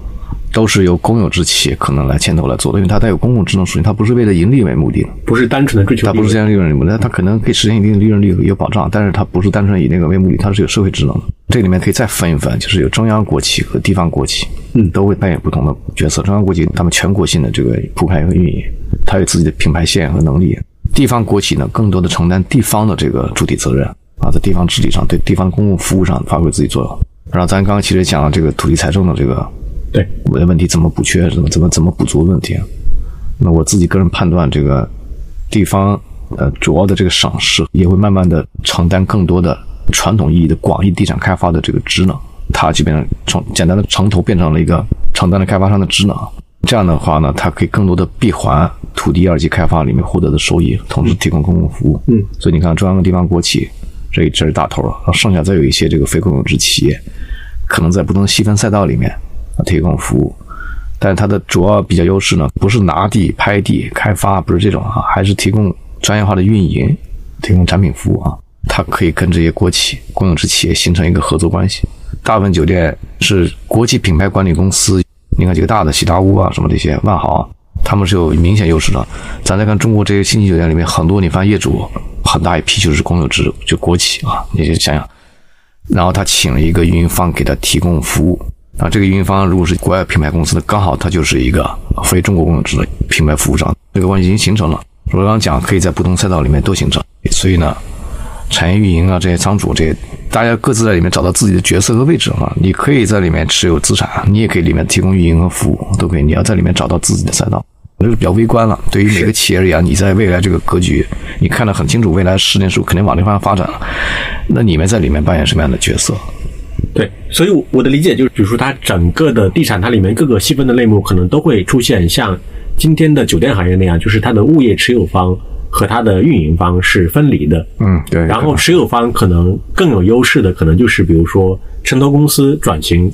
都是由公有制企业可能来牵头来做的，因为它带有公共职能属性，它不是为了盈利为目的的，不是单纯的追求，它不是这样利润为目的，它可能可以实现一定的利润率有保障，但是它不是单纯以那个为目的，它是有社会职能的。这里面可以再分一分，就是有中央国企和地方国企，嗯，都会扮演不同的角色。中央国企他们全国性的这个铺开和运营，它有自己的品牌线和能力；地方国企呢，更多的承担地方的这个主体责任啊，在地方治理上对地方公共服务上发挥自己作用。然后咱刚刚其实讲了这个土地财政的这个。对我的问题怎么补缺，怎么怎么怎么补足问题？那我自己个人判断，这个地方呃主要的这个省市也会慢慢的承担更多的传统意义的广义地产开发的这个职能，它就变成从简单的城投变成了一个承担了开发商的职能。这样的话呢，它可以更多的闭环土地二级开发里面获得的收益，同时提供公共服务。嗯，所以你看中央跟地方国企这这是大头然后剩下再有一些这个非公有制企业，可能在不同细分赛道里面。提供服务，但是它的主要比较优势呢，不是拿地、拍地、开发，不是这种啊，还是提供专业化的运营，提供产品服务啊。它可以跟这些国企、公有制企业形成一个合作关系。大部分酒店是国际品牌管理公司，你看几个大的喜达屋啊，什么这些万豪啊，他们是有明显优势的。咱再看中国这些星级酒店里面，很多你发现业主很大一批就是公有制，就国企啊，你就想想，然后他请了一个运营方给他提供服务。啊，这个运营方如果是国外品牌公司的，刚好它就是一个非中国公有制的品牌服务商，这个关系已经形成了。我刚刚讲，可以在不同赛道里面都形成。所以呢，产业运营啊，这些仓储这些，大家各自在里面找到自己的角色和位置啊。你可以在里面持有资产，你也可以里面提供运营和服务，都可以。你要在里面找到自己的赛道。这是比较微观了。对于每个企业而言，你在未来这个格局，你看得很清楚，未来十年、十五肯定往这方向发展了。那你们在里面扮演什么样的角色？对，所以我的理解就是，比如说它整个的地产，它里面各个细分的类目可能都会出现像今天的酒店行业那样，就是它的物业持有方和它的运营方是分离的。嗯，对。然后持有方可能更有优势的，可能就是比如说城投公司转型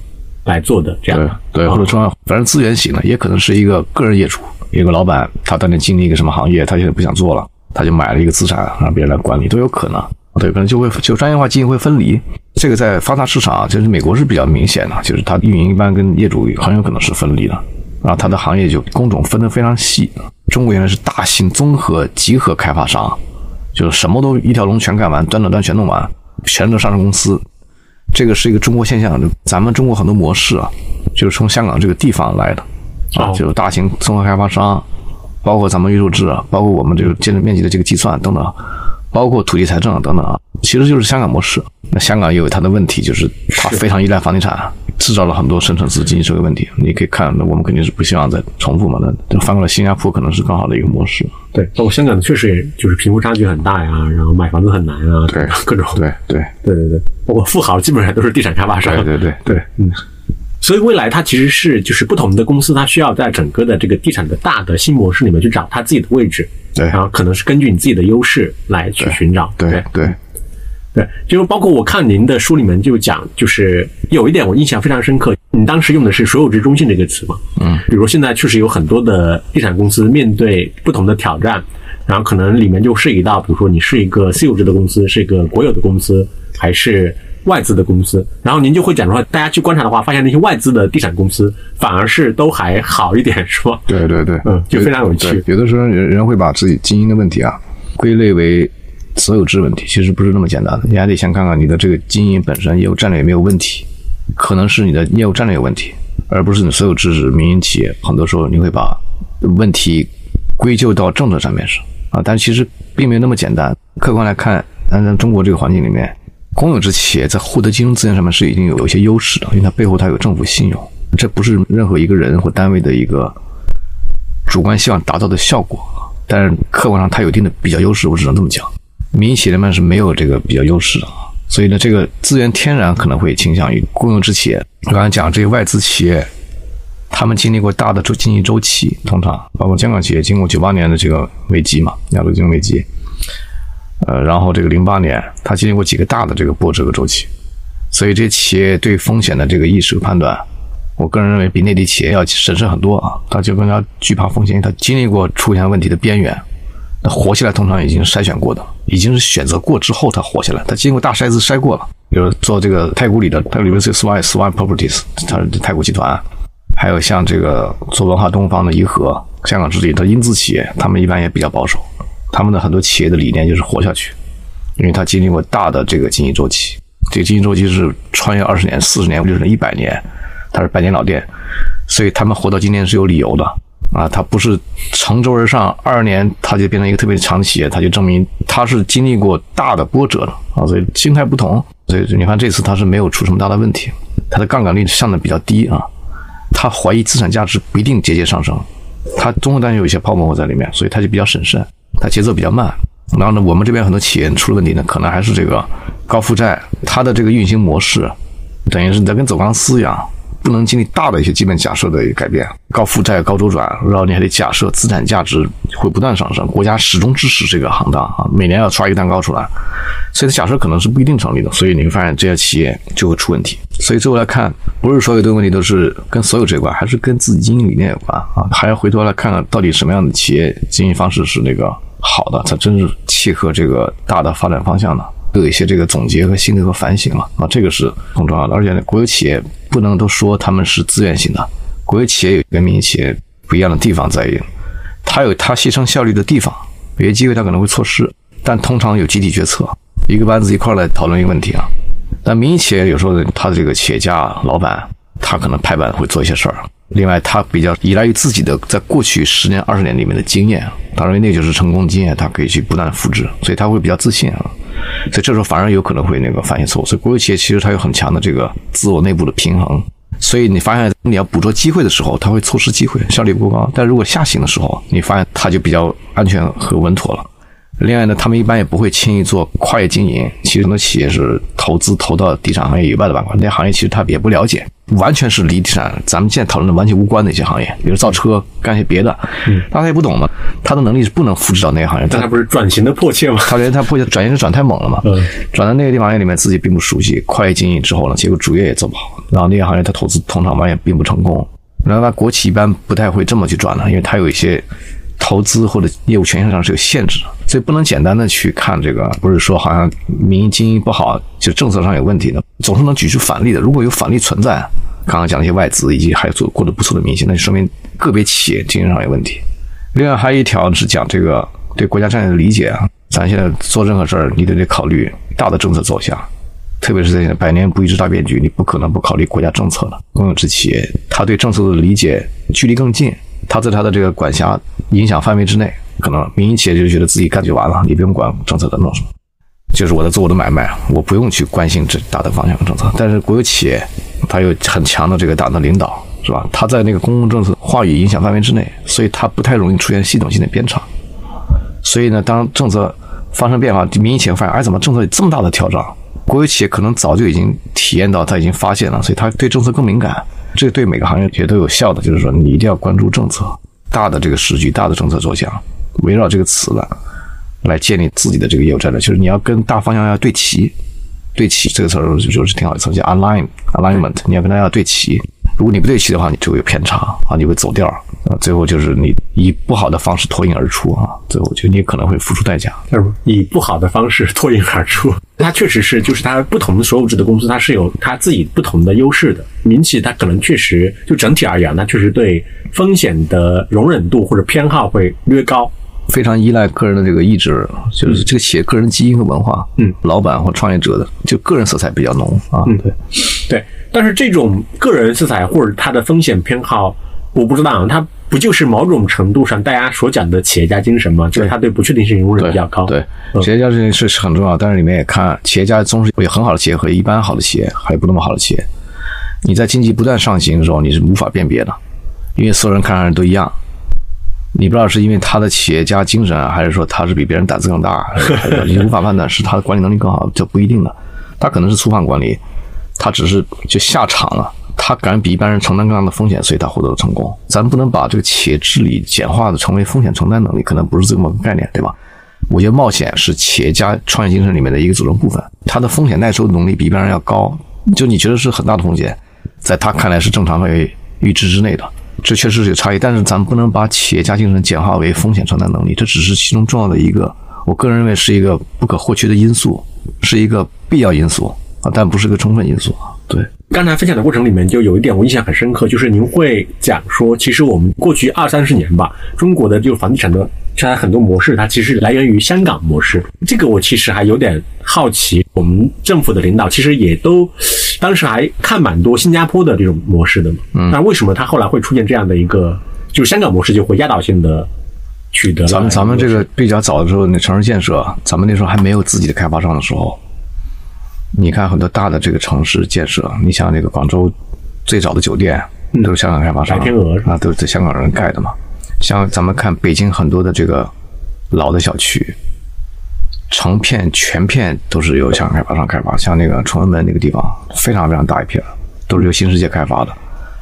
来做的这样。对，或者说反正资源型的，也可能是一个个人业主，一个老板，他当年经历一个什么行业，他现在不想做了，他就买了一个资产让别人来管理，都有可能。对，可能就会就专业化经营会分离。这个在发达市场，就是美国是比较明显的，就是它运营一般跟业主很有可能是分离的，然后它的行业就工种分得非常细。中国原来是大型综合集合开发商，就是什么都一条龙全干完，端到端全弄完，全都上市公司。这个是一个中国现象，咱们中国很多模式啊，就是从香港这个地方来的啊，就是大型综合开发商，包括咱们预售制，包括我们这个建筑面积的这个计算等等。包括土地财政等等啊，其实就是香港模式。那香港也有它的问题，就是它非常依赖房地产，制造了很多深层次经济社会问题。你可以看，那我们肯定是不希望再重复嘛。那翻过来，新加坡可能是更好的一个模式。对，包括香港确实也就是贫富差距很大呀，然后买房子很难啊，对，各种。对对对对对，包括富豪基本上都是地产开发商。对对对对，嗯。所以未来它其实是就是不同的公司，它需要在整个的这个地产的大的新模式里面去找它自己的位置。对，然后可能是根据你自己的优势来去寻找。对对对，就是包括我看您的书里面就讲，就是有一点我印象非常深刻，你当时用的是“所有制中心”这个词嘛。嗯。比如现在确实有很多的地产公司面对不同的挑战，然后可能里面就涉及到，比如说你是一个私有制的公司，是一个国有的公司，还是。外资的公司，然后您就会讲出来，大家去观察的话，发现那些外资的地产公司反而是都还好一点，是吧？对对对，嗯，就非常有趣。有的时候人人会把自己经营的问题啊归类为所有制问题，其实不是那么简单的。你还得先看看你的这个经营本身业务战略有没有问题，可能是你的业务战略有问题，而不是你所有制是民营企业。很多时候你会把问题归咎到政策上面上啊，但其实并没有那么简单。客观来看，但在中国这个环境里面。公有制企业在获得金融资源上面是已经有有一些优势的，因为它背后它有政府信用，这不是任何一个人或单位的一个主观希望达到的效果，但是客观上它有一定的比较优势，我只能这么讲。民营企业们是没有这个比较优势的，所以呢，这个资源天然可能会倾向于公有制企业。我刚才讲这些外资企业，他们经历过大的周经济周期，通常包括香港企业经过九八年的这个危机嘛，亚洲金融危机。呃，然后这个零八年，它经历过几个大的这个波折和周期，所以这些企业对风险的这个意识和判断，我个人认为比内地企业要审慎很多啊。它就更加惧怕风险，它经历过出现问题的边缘，那活下来通常已经筛选过的，已经是选择过之后它活下来，它经过大筛子筛过了。比如做这个太古里的，它里面是 Swan Swan Properties，它是太古集团，还有像这个做文化东方的颐和，香港置地的英资企业，他们一般也比较保守。他们的很多企业的理念就是活下去，因为他经历过大的这个经济周期，这个经济周期是穿越二十年、四十年、六十年、一百年，它是百年老店，所以他们活到今天是有理由的啊！它不是乘舟而上，二年它就变成一个特别强的企业，它就证明它是经历过大的波折的啊！所以心态不同，所以你看这次它是没有出什么大的问题，它的杠杆率上的比较低啊，他怀疑资产价值不一定节节上升，他综合担心有一些泡沫在里面，所以他就比较审慎。它节奏比较慢，然后呢，我们这边很多企业出了问题呢，可能还是这个高负债，它的这个运行模式，等于是你在跟走钢丝一样，不能经历大的一些基本假设的改变，高负债、高周转，然后你还得假设资产价值会不断上升，国家始终支持这个行当啊，每年要刷一个蛋糕出来，所以假设可能是不一定成立的，所以你会发现这些企业就会出问题。所以最后来看，不是所有的问题都是跟所有这关，还是跟自己经营理念有关啊，还要回头来看看到底什么样的企业经营方式是那个。好的，它真是契合这个大的发展方向的，都有一些这个总结和心得和反省了啊，这个是很重要的。而且呢国有企业不能都说他们是资源型的，国有企业有跟民营企业不一样的地方在于，它有它牺牲效率的地方，有些机会它可能会错失，但通常有集体决策，一个班子一块来讨论一个问题啊。但民营企业有时候他的这个企业家老板，他可能拍板会做一些事儿。另外，他比较依赖于自己的在过去十年、二十年里面的经验，他认为那就是成功经验，他可以去不断的复制，所以他会比较自信啊。所以这时候反而有可能会那个犯些错误。所以国有企业其实它有很强的这个自我内部的平衡，所以你发现你要捕捉机会的时候，它会错失机会，效率不高。但如果下行的时候，你发现它就比较安全和稳妥了。另外呢，他们一般也不会轻易做跨业经营。其实很多企业是投资投到地产行业以外的板块，那些行业其实他也不了解，完全是离地产咱们现在讨论的完全无关的一些行业，比如造车，干些别的，大家也不懂嘛。他的能力是不能复制到那个行业，但他不是转型的迫切吗？他觉得他迫切转型是转太猛了嘛，转到那个地方业里面自己并不熟悉，跨业经营之后呢，结果主业也做不好，然后那个行业他投资通常嘛也并不成功。然后呢，国企一般不太会这么去转的，因为他有一些。投资或者业务权限上是有限制的，所以不能简单的去看这个，不是说好像民营经营不好就政策上有问题的，总是能举出反例的。如果有反例存在，刚刚讲那些外资以及还有做过得不错的明星，那就说明个别企业经营上有问题。另外还有一条是讲这个对国家战略的理解啊，咱现在做任何事儿，你都得考虑大的政策走向，特别是在百年不遇之大变局，你不可能不考虑国家政策的。公有制企业，他对政策的理解距离更近。他在他的这个管辖影响范围之内，可能民营企业就觉得自己干就完了，你不用管政策的弄什么，就是我在做我的买卖，我不用去关心这大的方向和政策。但是国有企业，它有很强的这个党的领导，是吧？他在那个公共政策话语影响范围之内，所以它不太容易出现系统性的偏差。所以呢，当政策发生变化，民营企业发现，哎，怎么政策有这么大的调整？国有企业可能早就已经体验到，他已经发现了，所以他对政策更敏感。这个对每个行业也都有效的，就是说你一定要关注政策，大的这个时局，大的政策走向，围绕这个词了，来建立自己的这个业务战略，就是你要跟大方向要对齐，对齐这个词儿就是挺好的词，叫 align alignment，你要跟它要对齐。如果你不对齐的话，你就会有偏差啊，你会走调啊，最后就是你以不好的方式脱颖而出啊，最后就你可能会付出代价。以不好的方式脱颖而出，它确实是，就是它不同的所有制的公司，它是有它自己不同的优势的。民企它可能确实就整体而言，它确实对风险的容忍度或者偏好会略高，非常依赖个人的这个意志，就是这个企业个人基因和文化，嗯，老板或创业者的就个人色彩比较浓啊，对，对。但是这种个人色彩或者他的风险偏好，我不知道，他不就是某种程度上大家所讲的企业家精神吗？就是他对不确定性容忍比较高。对，企业家这件事是很重要，但是里面也看企业家总是有很好的企业和一般好的企业，还有不那么好的企业。你在经济不断上行的时候，你是无法辨别的，因为所有人看上去都一样。你不知道是因为他的企业家精神，还是说他是比别人胆子更大，你无法判断是他的管理能力更好，这不一定的。他可能是粗放管理。他只是就下场了，他敢比一般人承担更大的风险，所以他获得了成功。咱不能把这个企业治理简化的成为风险承担能力，可能不是这么个概念，对吧？我觉得冒险是企业家创业精神里面的一个组成部分，他的风险耐受能力比一般人要高。就你觉得是很大的风险，在他看来是正常范围预知之内的，这确实是有差异。但是咱们不能把企业家精神简化为风险承担能力，这只是其中重要的一个，我个人认为是一个不可或缺的因素，是一个必要因素。啊，但不是个充分因素。对，刚才分享的过程里面就有一点我印象很深刻，就是您会讲说，其实我们过去二三十年吧，中国的就房地产的现在很多模式，它其实来源于香港模式。这个我其实还有点好奇，我们政府的领导其实也都当时还看蛮多新加坡的这种模式的嘛。嗯，那为什么它后来会出现这样的一个，就是香港模式就会压倒性的取得？咱们咱们这个比较早的时候，那城市建设，咱们那时候还没有自己的开发商的时候。你看很多大的这个城市建设，你像那个广州最早的酒店都是香港开发商，啊，都是在香港人盖的嘛。像咱们看北京很多的这个老的小区，成片全片都是由香港开发商开发。像那个崇文门那个地方，非常非常大一片，都是由新世界开发的。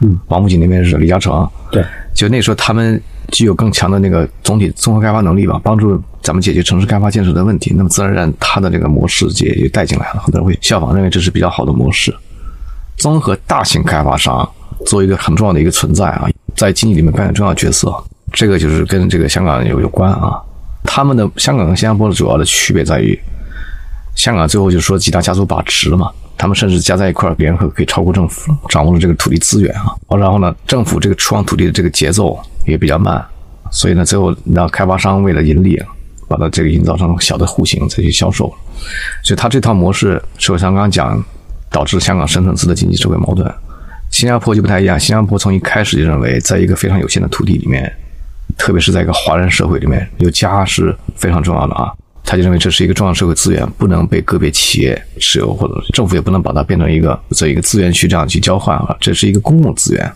嗯，王府井那边是李嘉诚。对，就那时候他们具有更强的那个总体综合开发能力吧，帮助。咱们解决城市开发建设的问题，那么自然而然，它的这个模式也就带进来了。很多人会效仿，认为这是比较好的模式。综合大型开发商作为一个很重要的一个存在啊，在经济里面扮演重要角色。这个就是跟这个香港有有关啊。他们的香港跟新加坡的主要的区别在于，香港最后就是说几大家族把持了嘛，他们甚至加在一块儿联合可以超过政府，掌握了这个土地资源啊。然后呢，政府这个出让土地的这个节奏也比较慢，所以呢，最后让开发商为了盈利。把它这个营造成小的户型再去销售，所以他这套模式，就像刚刚讲，导致香港深层次的经济社会矛盾。新加坡就不太一样，新加坡从一开始就认为，在一个非常有限的土地里面，特别是在一个华人社会里面，有家是非常重要的啊。他就认为这是一个重要社会资源，不能被个别企业持有，或者政府也不能把它变成一个这一个资源去这样去交换啊，这是一个公共资源，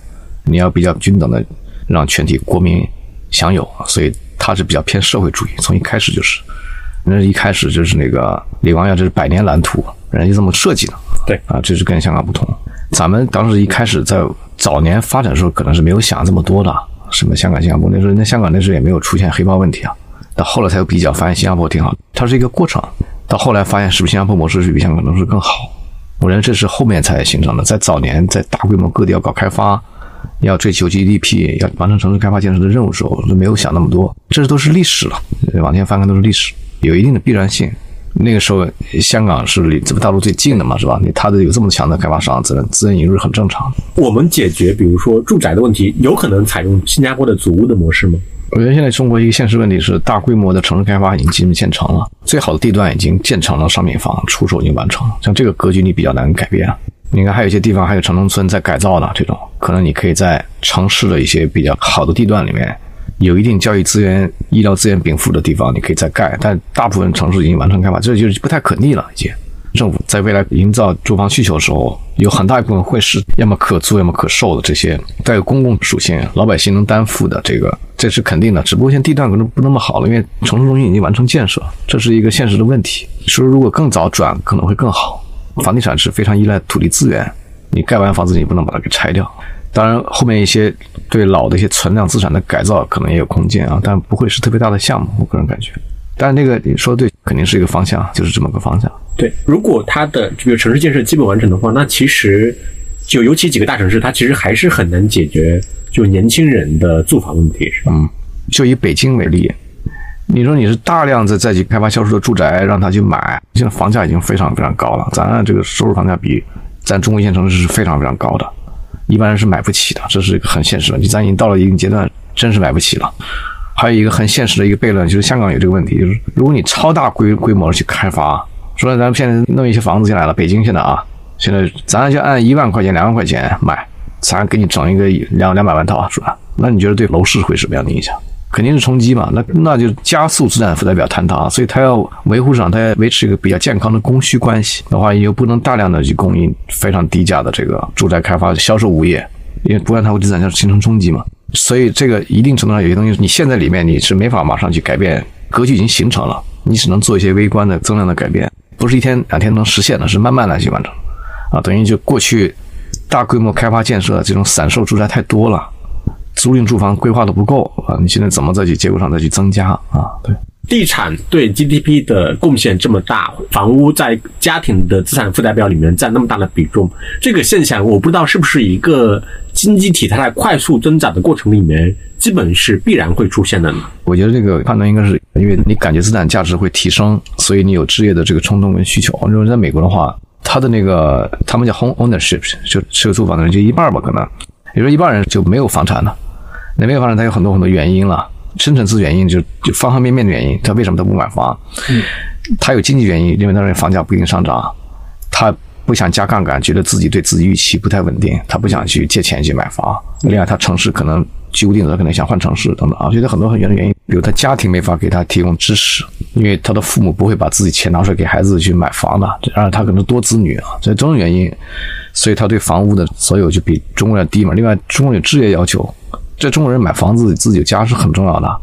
你要比较均等的让全体国民享有，所以他是比较偏社会主义，从一开始就是，那一开始就是那个李光耀，这是百年蓝图，人家就这么设计的，对啊，这是跟香港不同。咱们当时一开始在早年发展的时候，可能是没有想这么多的，什么香港、新加坡那时候，那香港那时候也没有出现黑帮问题啊。到后来才有比较，发现新加坡挺好，它是一个过程。到后来发现是不是新加坡模式是比香港可能是更好？我认为这是后面才形成的。在早年在大规模各地要搞开发，要追求 GDP，要完成城市开发建设的任务时候，都没有想那么多，这都是历史了。往前翻看都是历史，有一定的必然性。那个时候香港是离这个大陆最近的嘛，是吧？你它的有这么强的开发商，自然资源引入是很正常的。我们解决比如说住宅的问题，有可能采用新加坡的组屋的模式吗？我觉得现在中国一个现实问题是，大规模的城市开发已经基本建成了，最好的地段已经建成了，商品房出售已经完成了，像这个格局你比较难改变。你看，还有一些地方还有城中村在改造的这种，可能你可以在城市的一些比较好的地段里面，有一定教育资源、医疗资源禀赋的地方，你可以再盖。但大部分城市已经完成开发，这就是不太可逆了，已经。政府在未来营造住房需求的时候，有很大一部分会是要么可租，要么可售的这些带有公共属性、老百姓能担负的，这个这是肯定的。只不过现在地段可能不那么好了，因为城市中心已经完成建设，这是一个现实的问题。说如果更早转可能会更好。房地产是非常依赖土地资源，你盖完房子你不能把它给拆掉。当然，后面一些对老的一些存量资产的改造可能也有空间啊，但不会是特别大的项目，我个人感觉。但是那个你说对，肯定是一个方向，就是这么个方向。对，如果它的比如城市建设基本完成的话，那其实就尤其几个大城市，它其实还是很难解决就年轻人的住房问题，是吧？嗯，就以北京为例，你说你是大量的再去开发销售的住宅，让他去买，现在房价已经非常非常高了，咱这个收入房价比咱中国一线城市是非常非常高的，一般人是买不起的，这是一个很现实的问题。咱已经到了一定阶段，真是买不起了。还有一个很现实的一个悖论，就是香港有这个问题，就是如果你超大规规模的去开发，说咱们现在弄一些房子进来了，北京现在啊，现在咱就按一万块钱、两万块钱买，咱给你整一个两两百万套，是吧？那你觉得对楼市会什么样的影响？肯定是冲击嘛，那那就加速资产负债表坍塌，所以它要维护市场，它要维持一个比较健康的供需关系的话，又不能大量的去供应非常低价的这个住宅开发、销售物业，因为不然它会对资产价形成冲击嘛。所以这个一定程度上有些东西，你现在里面你是没法马上去改变，格局已经形成了，你只能做一些微观的增量的改变，不是一天两天能实现的，是慢慢来去完成。啊，等于就过去大规模开发建设这种散售住宅太多了。租赁住房规划的不够啊！你现在怎么再去结构上再去增加啊？对，地产对 GDP 的贡献这么大，房屋在家庭的资产负债表里面占那么大的比重，这个现象我不知道是不是一个经济体它在快速增长的过程里面，基本是必然会出现的呢？我觉得这个判断应该是因为你感觉资产价值会提升，所以你有置业的这个冲动跟需求。我认为在美国的话，他的那个他们叫 home ownership，就持有住房的人就一半吧，可能，也就一半人就没有房产了。那没有房产，它有很多很多原因了，深层次原因就就方方面面的原因。他为什么他不买房？嗯，他有经济原因，因为他认为房价不一定上涨，他不想加杠杆，觉得自己对自己预期不太稳定，他不想去借钱去买房。另外，他城市可能居无定所，他可能想换城市等等啊，觉得很多很多的原因。比如他家庭没法给他提供支持，因为他的父母不会把自己钱拿出来给孩子去买房的，而且他可能多子女啊，所以种种原因，所以他对房屋的所有就比中国要低嘛。另外，中国有置业要求。这中国人买房子自己有家是很重要的，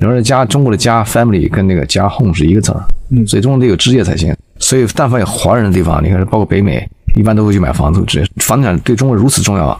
你说家中国的家 family 跟那个家 home 是一个词儿，嗯，所以中国得有置业才行。所以但凡有华人的地方，你看包括北美，一般都会去买房子置业。房地产对中国如此重要，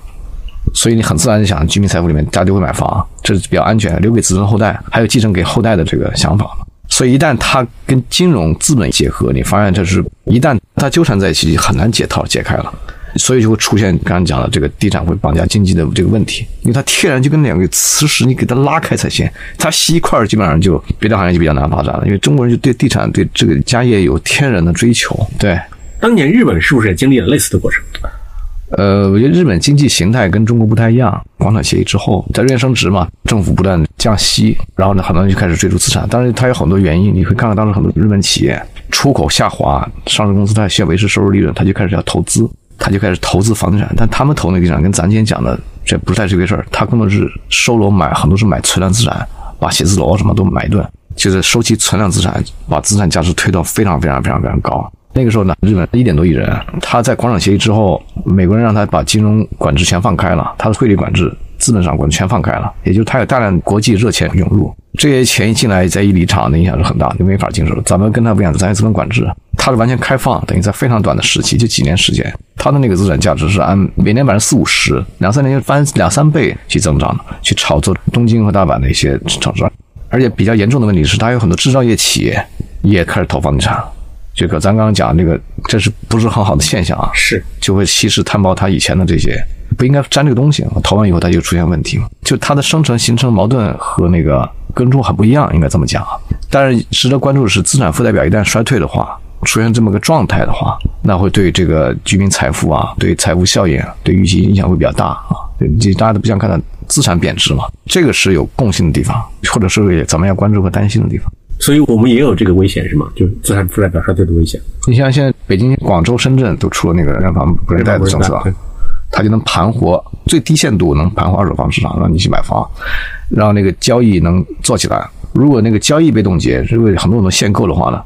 所以你很自然就想居民财富里面大家都会买房，这是比较安全，留给子孙后代，还有继承给后代的这个想法。所以一旦它跟金融资本结合，你发现这是一旦它纠缠在一起，很难解套解开了。所以就会出现刚刚讲的这个地产会绑架经济的这个问题，因为它天然就跟两个磁石，你给它拉开才行。它吸一块，基本上就别的行业就比较难发展了。因为中国人就对地产对这个家业有天然的追求。对，当年日本是不是也经历了类似的过程？呃，我觉得日本经济形态跟中国不太一样。广场协议之后，在日元升值嘛，政府不断降息，然后呢，很多人就开始追逐资产。当然，它有很多原因。你会看到当时很多日本企业出口下滑，上市公司它需要维持收入利润，它就开始要投资。他就开始投资房地产，但他们投那个地产跟咱今天讲的这不太是一回事儿。他更多是收楼买，很多是买存量资产，把写字楼什么都买一顿。就是收集存量资产，把资产价值推到非常非常非常非常高。那个时候呢，日本一点多亿人，他在广场协议之后，美国人让他把金融管制全放开了，他的汇率管制、资本上管制全放开了，也就是他有大量国际热钱涌入，这些钱一进来，再一离场，那影响是很大，就没法经受了。咱们跟他不一样，咱有资本管制，他是完全开放，等于在非常短的时期，就几年时间，它的那个资产价值是按每年百分之四五十，两三年就翻两三倍去增长的，去炒作东京和大阪的一些城市。而且比较严重的问题是，它有很多制造业企业也开始投房地产。这个咱刚刚讲这个，这是不是很好的现象啊？是，就会稀释摊薄它以前的这些，不应该沾这个东西。投完以后，它就出现问题嘛。就它的生成形成矛盾和那个跟踪很不一样，应该这么讲啊。但是值得关注的是，资产负债表一旦衰退的话，出现这么个状态的话，那会对这个居民财富啊，对财富效应啊，对预期影响会比较大啊。这大家都不想看到资产贬值嘛，这个是有共性的地方，或者是咱们要关注和担心的地方。所以我们也有这个危险是吗？就是资产负债表衰退的危险。你像现在北京、广州、深圳都出了那个认房不认贷的政策，它就能盘活最低限度能盘活二手房市场，让你去买房，让那个交易能做起来。如果那个交易被冻结，如果很多很多限购的话呢，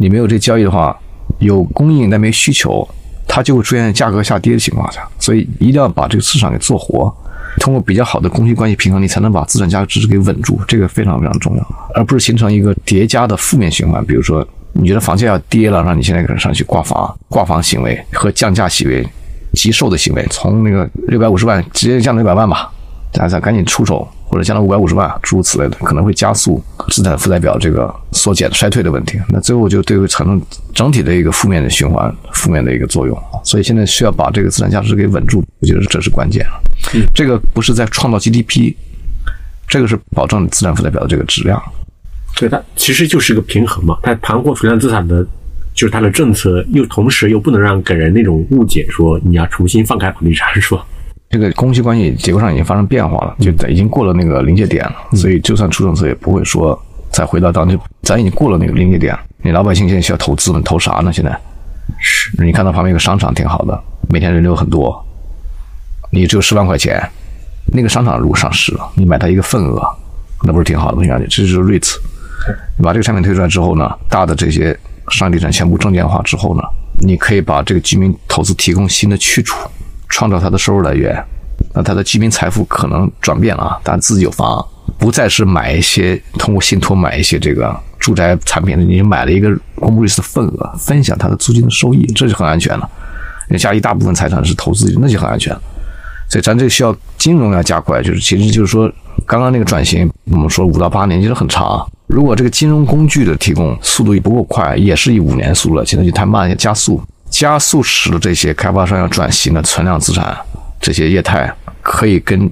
你没有这交易的话，有供应但没需求，它就会出现价格下跌的情况下。所以一定要把这个市场给做活。通过比较好的供需关系平衡，你才能把资产价格值给稳住，这个非常非常重要，而不是形成一个叠加的负面循环。比如说，你觉得房价要跌了，让你现在可能上去挂房，挂房行为和降价行为、急售的行为，从那个六百五十万直接降到六百万吧，大家赶紧出手。或者降到五百五十万，诸如此类的，可能会加速资产负债表这个缩减衰退的问题。那最后就对会产生整体的一个负面的循环，负面的一个作用。所以现在需要把这个资产价值给稳住，我觉得这是关键。这个不是在创造 GDP，这个是保证资产负债表的这个质量。对，它其实就是一个平衡嘛。它盘活存量资产的，就是它的政策，又同时又不能让给人那种误解，说你要重新放开房地产，是吧？这个供需关系结构上已经发生变化了，就已经过了那个临界点了，所以就算出政策也不会说再回到当地咱已经过了那个临界点。你老百姓现在需要投资呢，投啥呢？现在是你看到旁边一个商场挺好的，每天人流很多，你只有十万块钱，那个商场如果上市了，你买它一个份额，那不是挺好的东西？这就是 REITs。你把这个产品推出来之后呢，大的这些商业地产全部证券化之后呢，你可以把这个居民投资提供新的去处。创造他的收入来源，那他的居民财富可能转变了啊，他自己有房，不再是买一些通过信托买一些这个住宅产品的，你买了一个公募瑞斯的份额，分享它的租金的收益，这就很安全了。你家一大部分财产是投资，那就很安全。所以咱这需要金融要加快，就是其实就是说，刚刚那个转型，我们说五到八年其实很长，如果这个金融工具的提供速度也不够快，也是以五年速了，现在就太慢，加速。加速使得这些开发商要转型的存量资产这些业态可以跟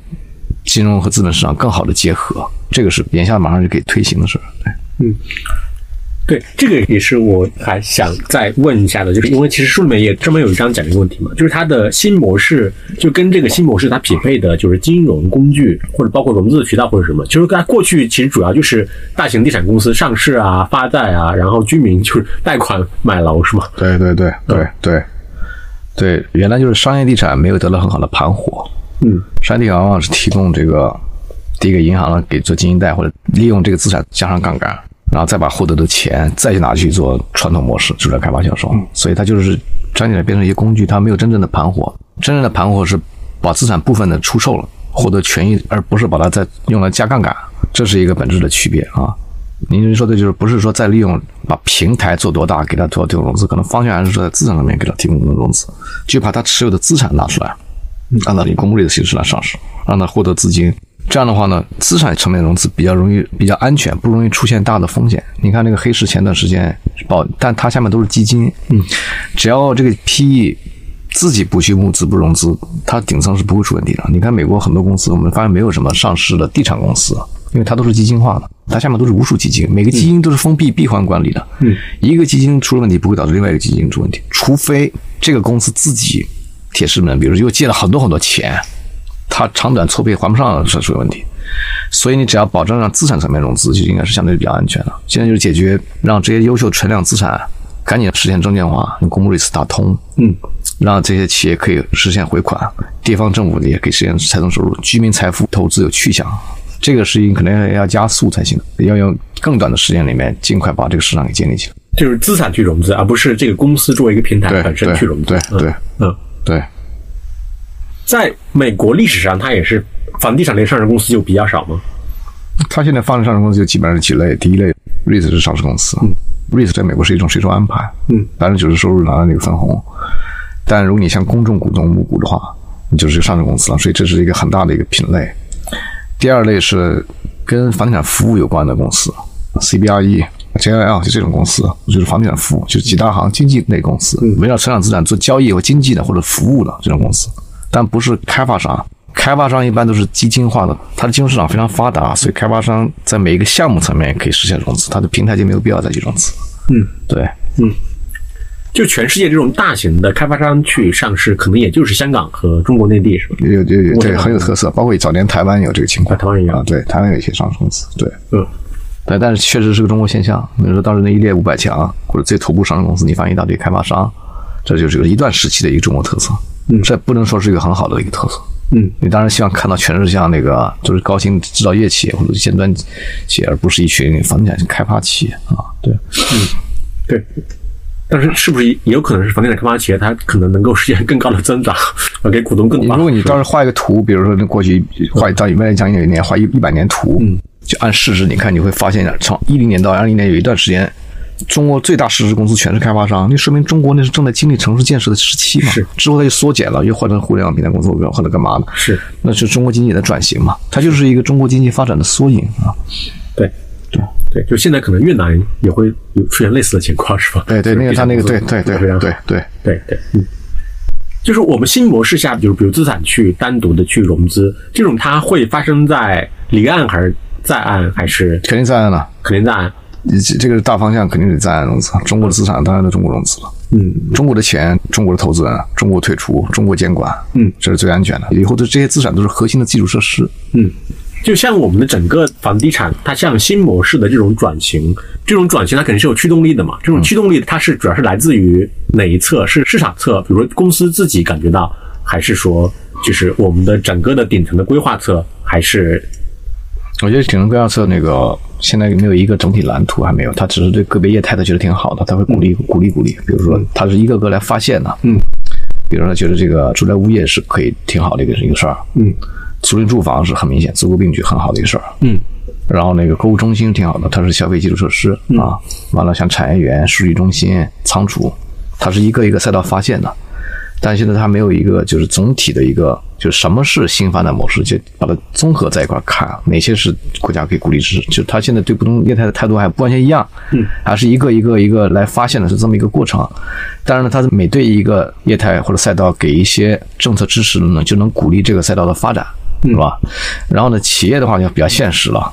金融和资本市场更好的结合，这个是眼下马上就可以推行的事儿。对，嗯。对，这个也是我还想再问一下的，就是因为其实书里面也专门有一章讲这个问题嘛，就是它的新模式就跟这个新模式它匹配的，就是金融工具或者包括融资的渠道或者什么，就是它过去其实主要就是大型地产公司上市啊、发债啊，然后居民就是贷款买楼是吗？对对对对对对，原来就是商业地产没有得到很好的盘活，嗯，商业地产往往是提供这个第一个银行给做经营贷或者利用这个资产加上杠杆。然后再把获得的钱再去拿去做传统模式，住宅开发销售，所以它就是转起来变成一些工具，它没有真正的盘活。真正的盘活是把资产部分的出售了，获得权益，而不是把它再用来加杠杆，这是一个本质的区别啊。您说的就是不是说再利用把平台做多大给他做这种融资，可能方向还是说在资产上面给他提供融资，就把他持有的资产拿出来，按照以公募类的形式来上市，让它获得资金。这样的话呢，资产层面融资比较容易、比较安全，不容易出现大的风险。你看那个黑市前段时间报，但它下面都是基金，嗯，只要这个 PE 自己不去募资、不融资，它顶层是不会出问题的。你看美国很多公司，我们发现没有什么上市的地产公司，因为它都是基金化的，它下面都是无数基金，每个基金都是封闭闭环管理的，嗯，一个基金出了问题，不会导致另外一个基金出问题，除非这个公司自己铁石门，比如又借了很多很多钱。它长短错配还不上是出问题，所以你只要保证让资产层面融资，就应该是相对比较安全的。现在就是解决让这些优秀存量资产赶紧实现证券化，用公募瑞斯打通，嗯，让这些企业可以实现回款，地方政府也可以实现财政收入，居民财富投资有去向，这个事情可能要加速才行，要用更短的时间里面尽快把这个市场给建立起来。就是资产去融资，而不是这个公司作为一个平台本身去融资。对对对嗯，对，在美国历史上，它也是房地产类上市公司就比较少吗。它现在发展上市公司就基本上是几类，第一类 REIT 是上市公司、r e i t 在美国是一种税收安排，嗯，百分之九十收入拿到那个分红，但如果你像公众股东募股的话，你就是个上市公司了，所以这是一个很大的一个品类。第二类是跟房地产服务有关的公司，CBRE、JLL 就这种公司，就是房地产服务，就是几大行经纪类公司，围绕成长资产做交易或经济的或者服务的这种公司，但不是开发商。开发商一般都是基金化的，它的金融市场非常发达，所以开发商在每一个项目层面可以实现融资，它的平台就没有必要再去融资。嗯，对，嗯就全世界这种大型的开发商去上市，可能也就是香港和中国内地，是吧？有有有，对，很有特色。包括早年台湾有这个情况，啊台湾也有啊，对，台湾有一些上市公司，对，嗯，对，但是确实是个中国现象。比如说当时那一列五百强或者最头部上市公司，你发现一大堆开发商，这就是一段时期的一个中国特色。嗯，这不能说是一个很好的一个特色。嗯，你当然希望看到全是像那个就是高新制造业企业或者尖端企业，而不是一群房地产开发企业啊。对，嗯对。但是是不是也有可能是房地产开发企业，它可能能够实现更高的增长，啊给股东更大？如果你当时画一个图，比如说那过去画到未来将近一年画一一百年图，嗯，就按市值，你看你会发现，从一零年到二零年有一段时间，中国最大市值公司全是开发商，那说明中国那是正在经历城市建设的时期嘛。是之后它就缩减了，又换成互联网平台公司或者干嘛的，是那是中国经济的转型嘛，它就是一个中国经济发展的缩影啊。对对对，就现在可能越南也会有出现类似的情况，是吧？对对，那个他那个对对对非常对对，对对，嗯，就是我们新模式下，就是比如资产去单独的去融资，这种它会发生在离岸还是在岸，还是肯定在岸了。肯定在岸？这这个大方向肯定得在岸融资，中国的资产当然在中国融资了。嗯，中国的钱，中国的投资人，中国退出，中国监管，嗯，这是最安全的。以后的这些资产都是核心的基础设施。嗯，就像我们的整个房地产，它向新模式的这种转型，这种转型它肯定是有驱动力的嘛。这种驱动力它是主要是来自于哪一侧？是市场侧，比如说公司自己感觉到，还是说就是我们的整个的顶层的规划侧，还是我觉得顶层规划侧那个现在没有一个整体蓝图，还没有，他只是对个别业态他觉得挺好的，他会鼓励鼓励鼓励。比如说，他是一个个来发现的，嗯，比如说觉得这个住宅物业是可以挺好的一个一个事儿，嗯，租赁住房是很明显，租购并举很好的一个事儿，嗯。然后那个购物中心挺好的，它是消费基础设施、啊。完了，像产业园、数据中心、仓储，它是一个一个赛道发现的。但现在它没有一个就是总体的一个，就是什么是新发展模式，就把它综合在一块儿看，哪些是国家可以鼓励支持。就它现在对不同业态的态度还不完全一样，嗯，还是一个一个一个来发现的是这么一个过程。当然呢，它每对一个业态或者赛道给一些政策支持呢，就能鼓励这个赛道的发展，是吧？然后呢，企业的话就比较现实了。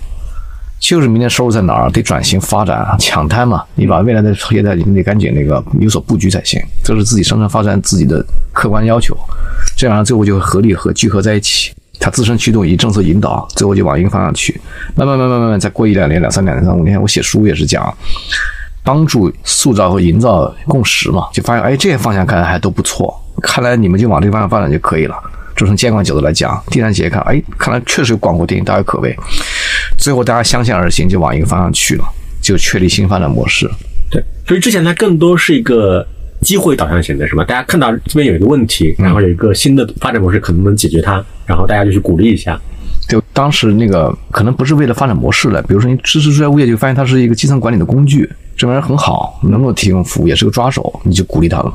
就是明年收入在哪儿，得转型发展啊，抢滩嘛！你把未来的业态，你得赶紧那个有所布局才行。这是自己生存发展自己的客观要求，这样最后就会合力和聚合在一起。它自身驱动以及政策引导，最后就往一个方向去。慢慢慢慢慢慢，再过一两年、两三年、三五年，我写书也是讲，帮助塑造和营造共识嘛，就发现哎，这些方向看来还都不错，看来你们就往这个方向发展就可以了。就从监管角度来讲，地产企业看，哎，看来确实有广阔天地，大有可为。最后大家相向而行，就往一个方向去了，就确立新发展模式。对，所以之前它更多是一个机会导向型的，是吧？大家看到这边有一个问题，然后有一个新的发展模式，可能能解决它，然后大家就去鼓励一下。就当时那个可能不是为了发展模式了，比如说你支持住宅物业，就发现它是一个基层管理的工具，这玩意儿很好，能够提供服务，也是个抓手，你就鼓励他了。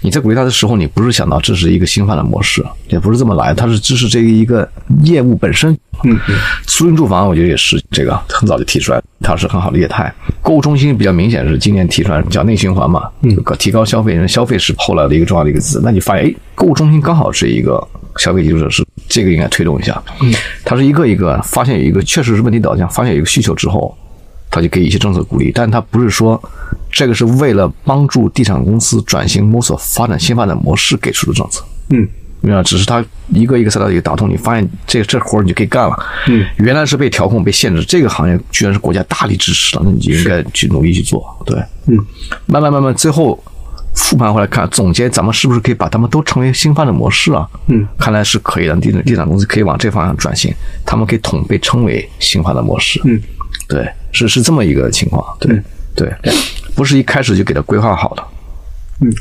你在鼓励他的时候，你不是想到这是一个新发的模式，也不是这么来，它是支持这个一个业务本身。嗯嗯，租赁住房我觉得也是这个很早就提出来，它是很好的业态。购物中心比较明显是今年提出来叫内循环嘛，嗯，提高消费人消费是后来的一个重要的一个字。那你发现，哎，购物中心刚好是一个消费基础设施，这个应该推动一下。嗯，它是一个一个发现有一个确实是问题导向，发现有一个需求之后，它就给一些政策鼓励，但他不是说这个是为了帮助地产公司转型摸索发展新发展模式给出的政策。嗯。明白，只是他一个一个赛道一个打通，你发现这这活儿你就可以干了。嗯，原来是被调控、被限制，这个行业居然是国家大力支持的，那你就应该去努力去做。对，嗯，慢慢慢慢，最后复盘回来看，总结咱们是不是可以把他们都成为新发展模式啊？嗯，看来是可以的。地地产公司可以往这方向转型，他们可以统被称为新发展模式。嗯，对，是是这么一个情况。对、对，不是一开始就给他规划好的。嗯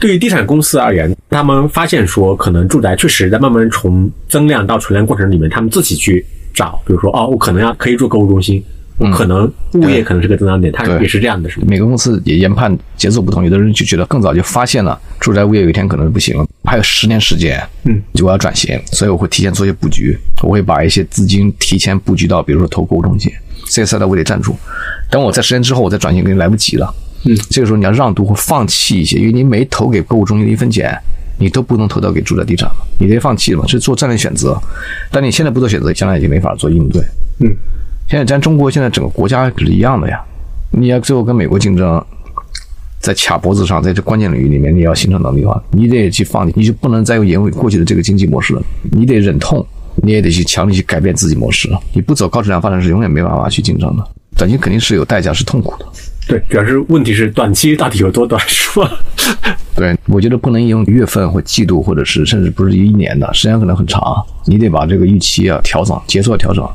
对于地产公司而言，他们发现说，可能住宅确实在慢慢从增量到存量过程里面，他们自己去找，比如说，哦，我可能要可以做购物中心，我可能物业可能是个增长点，它也是这样的，是吗？每个公司也研判节奏不同，有的人就觉得更早就发现了住宅物业有一天可能不行了，还有十年时间，嗯，就我要转型，所以我会提前做一些布局，我会把一些资金提前布局到，比如说投购物中心，这个赛道我得站住，等我在十年之后我再转型，肯定来不及了，嗯，这个时候你要让渡或放弃一些，因为你每投给购物中心的一分钱。你都不能投到给住宅地产了，你得放弃了嘛，是做战略选择。但你现在不做选择，将来已经没法做应对。嗯，现在咱中国现在整个国家是一样的呀，你要最后跟美国竞争，在卡脖子上，在这关键领域里面，你要形成能力的话，你得去放弃，你就不能再用沿用过去的这个经济模式了，你得忍痛，你也得去强力去改变自己模式。你不走高质量发展是永远没办法去竞争的，短期肯定是有代价，是痛苦的。对，主要是问题是短期到底有多短，是吧？对，我觉得不能用月份或季度，或者是甚至不是一年的，时间可能很长，你得把这个预期啊调整，节奏要调整。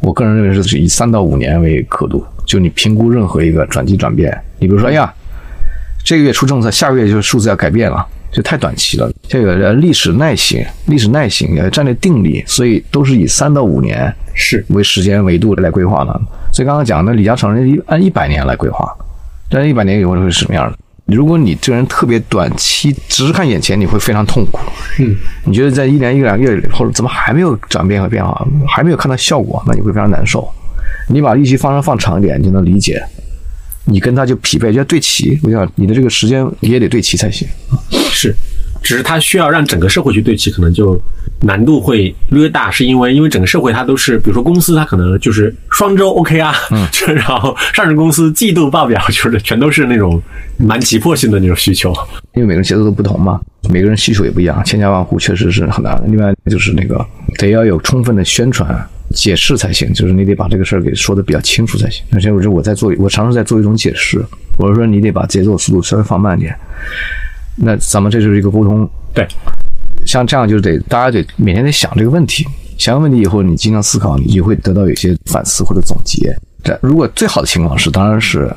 我个人认为是是以三到五年为刻度，就你评估任何一个转机转变，你比如说，哎呀，这个月出政策，下个月就是数字要改变了，这太短期了。这个呃历史耐性、历史耐性、呃战略定力，所以都是以三到五年是为时间维度来规划的。所以刚刚讲的李嘉诚人按一百年来规划，但是一百年以后会是什么样的？如果你这个人特别短期，只是看眼前，你会非常痛苦。嗯，你觉得在一年一两个月后，怎么还没有转变和变化，还没有看到效果，那你会非常难受。你把预期方向放长一点，你就能理解，你跟他就匹配，就要对齐。我想你的这个时间也得对齐才行。是，只是他需要让整个社会去对齐，可能就难度会略大，是因为因为整个社会它都是，比如说公司它可能就是双周 OK 啊，嗯，然后上市公司季度报表就是全都是那种蛮急迫性的那种需求。因为每个人节奏都不同嘛，每个人需求也不一样，千家万户确实是很难的。另外就是那个得要有充分的宣传解释才行，就是你得把这个事儿给说的比较清楚才行。而且我就我在做，我尝试在做一种解释，我是说你得把节奏速度稍微放慢点。那咱们这就是一个沟通，对，像这样就是得大家得每天得想这个问题，想完问题以后，你经常思考，你就会得到有些反思或者总结。这如果最好的情况是，当然是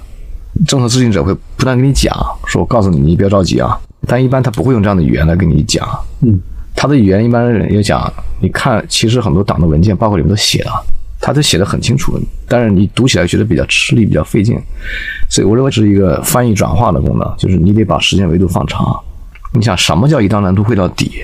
政策制定者会不断跟你讲，说我告诉你，你不要着急啊。但一般他不会用这样的语言来跟你讲，嗯，他的语言一般人也讲，你看，其实很多党的文件，包括里面都写了，他都写的很清楚，但是你读起来觉得比较吃力，比较费劲。所以我认为这是一个翻译转化的功能，就是你得把时间维度放长。你想什么叫一刀难图会到底？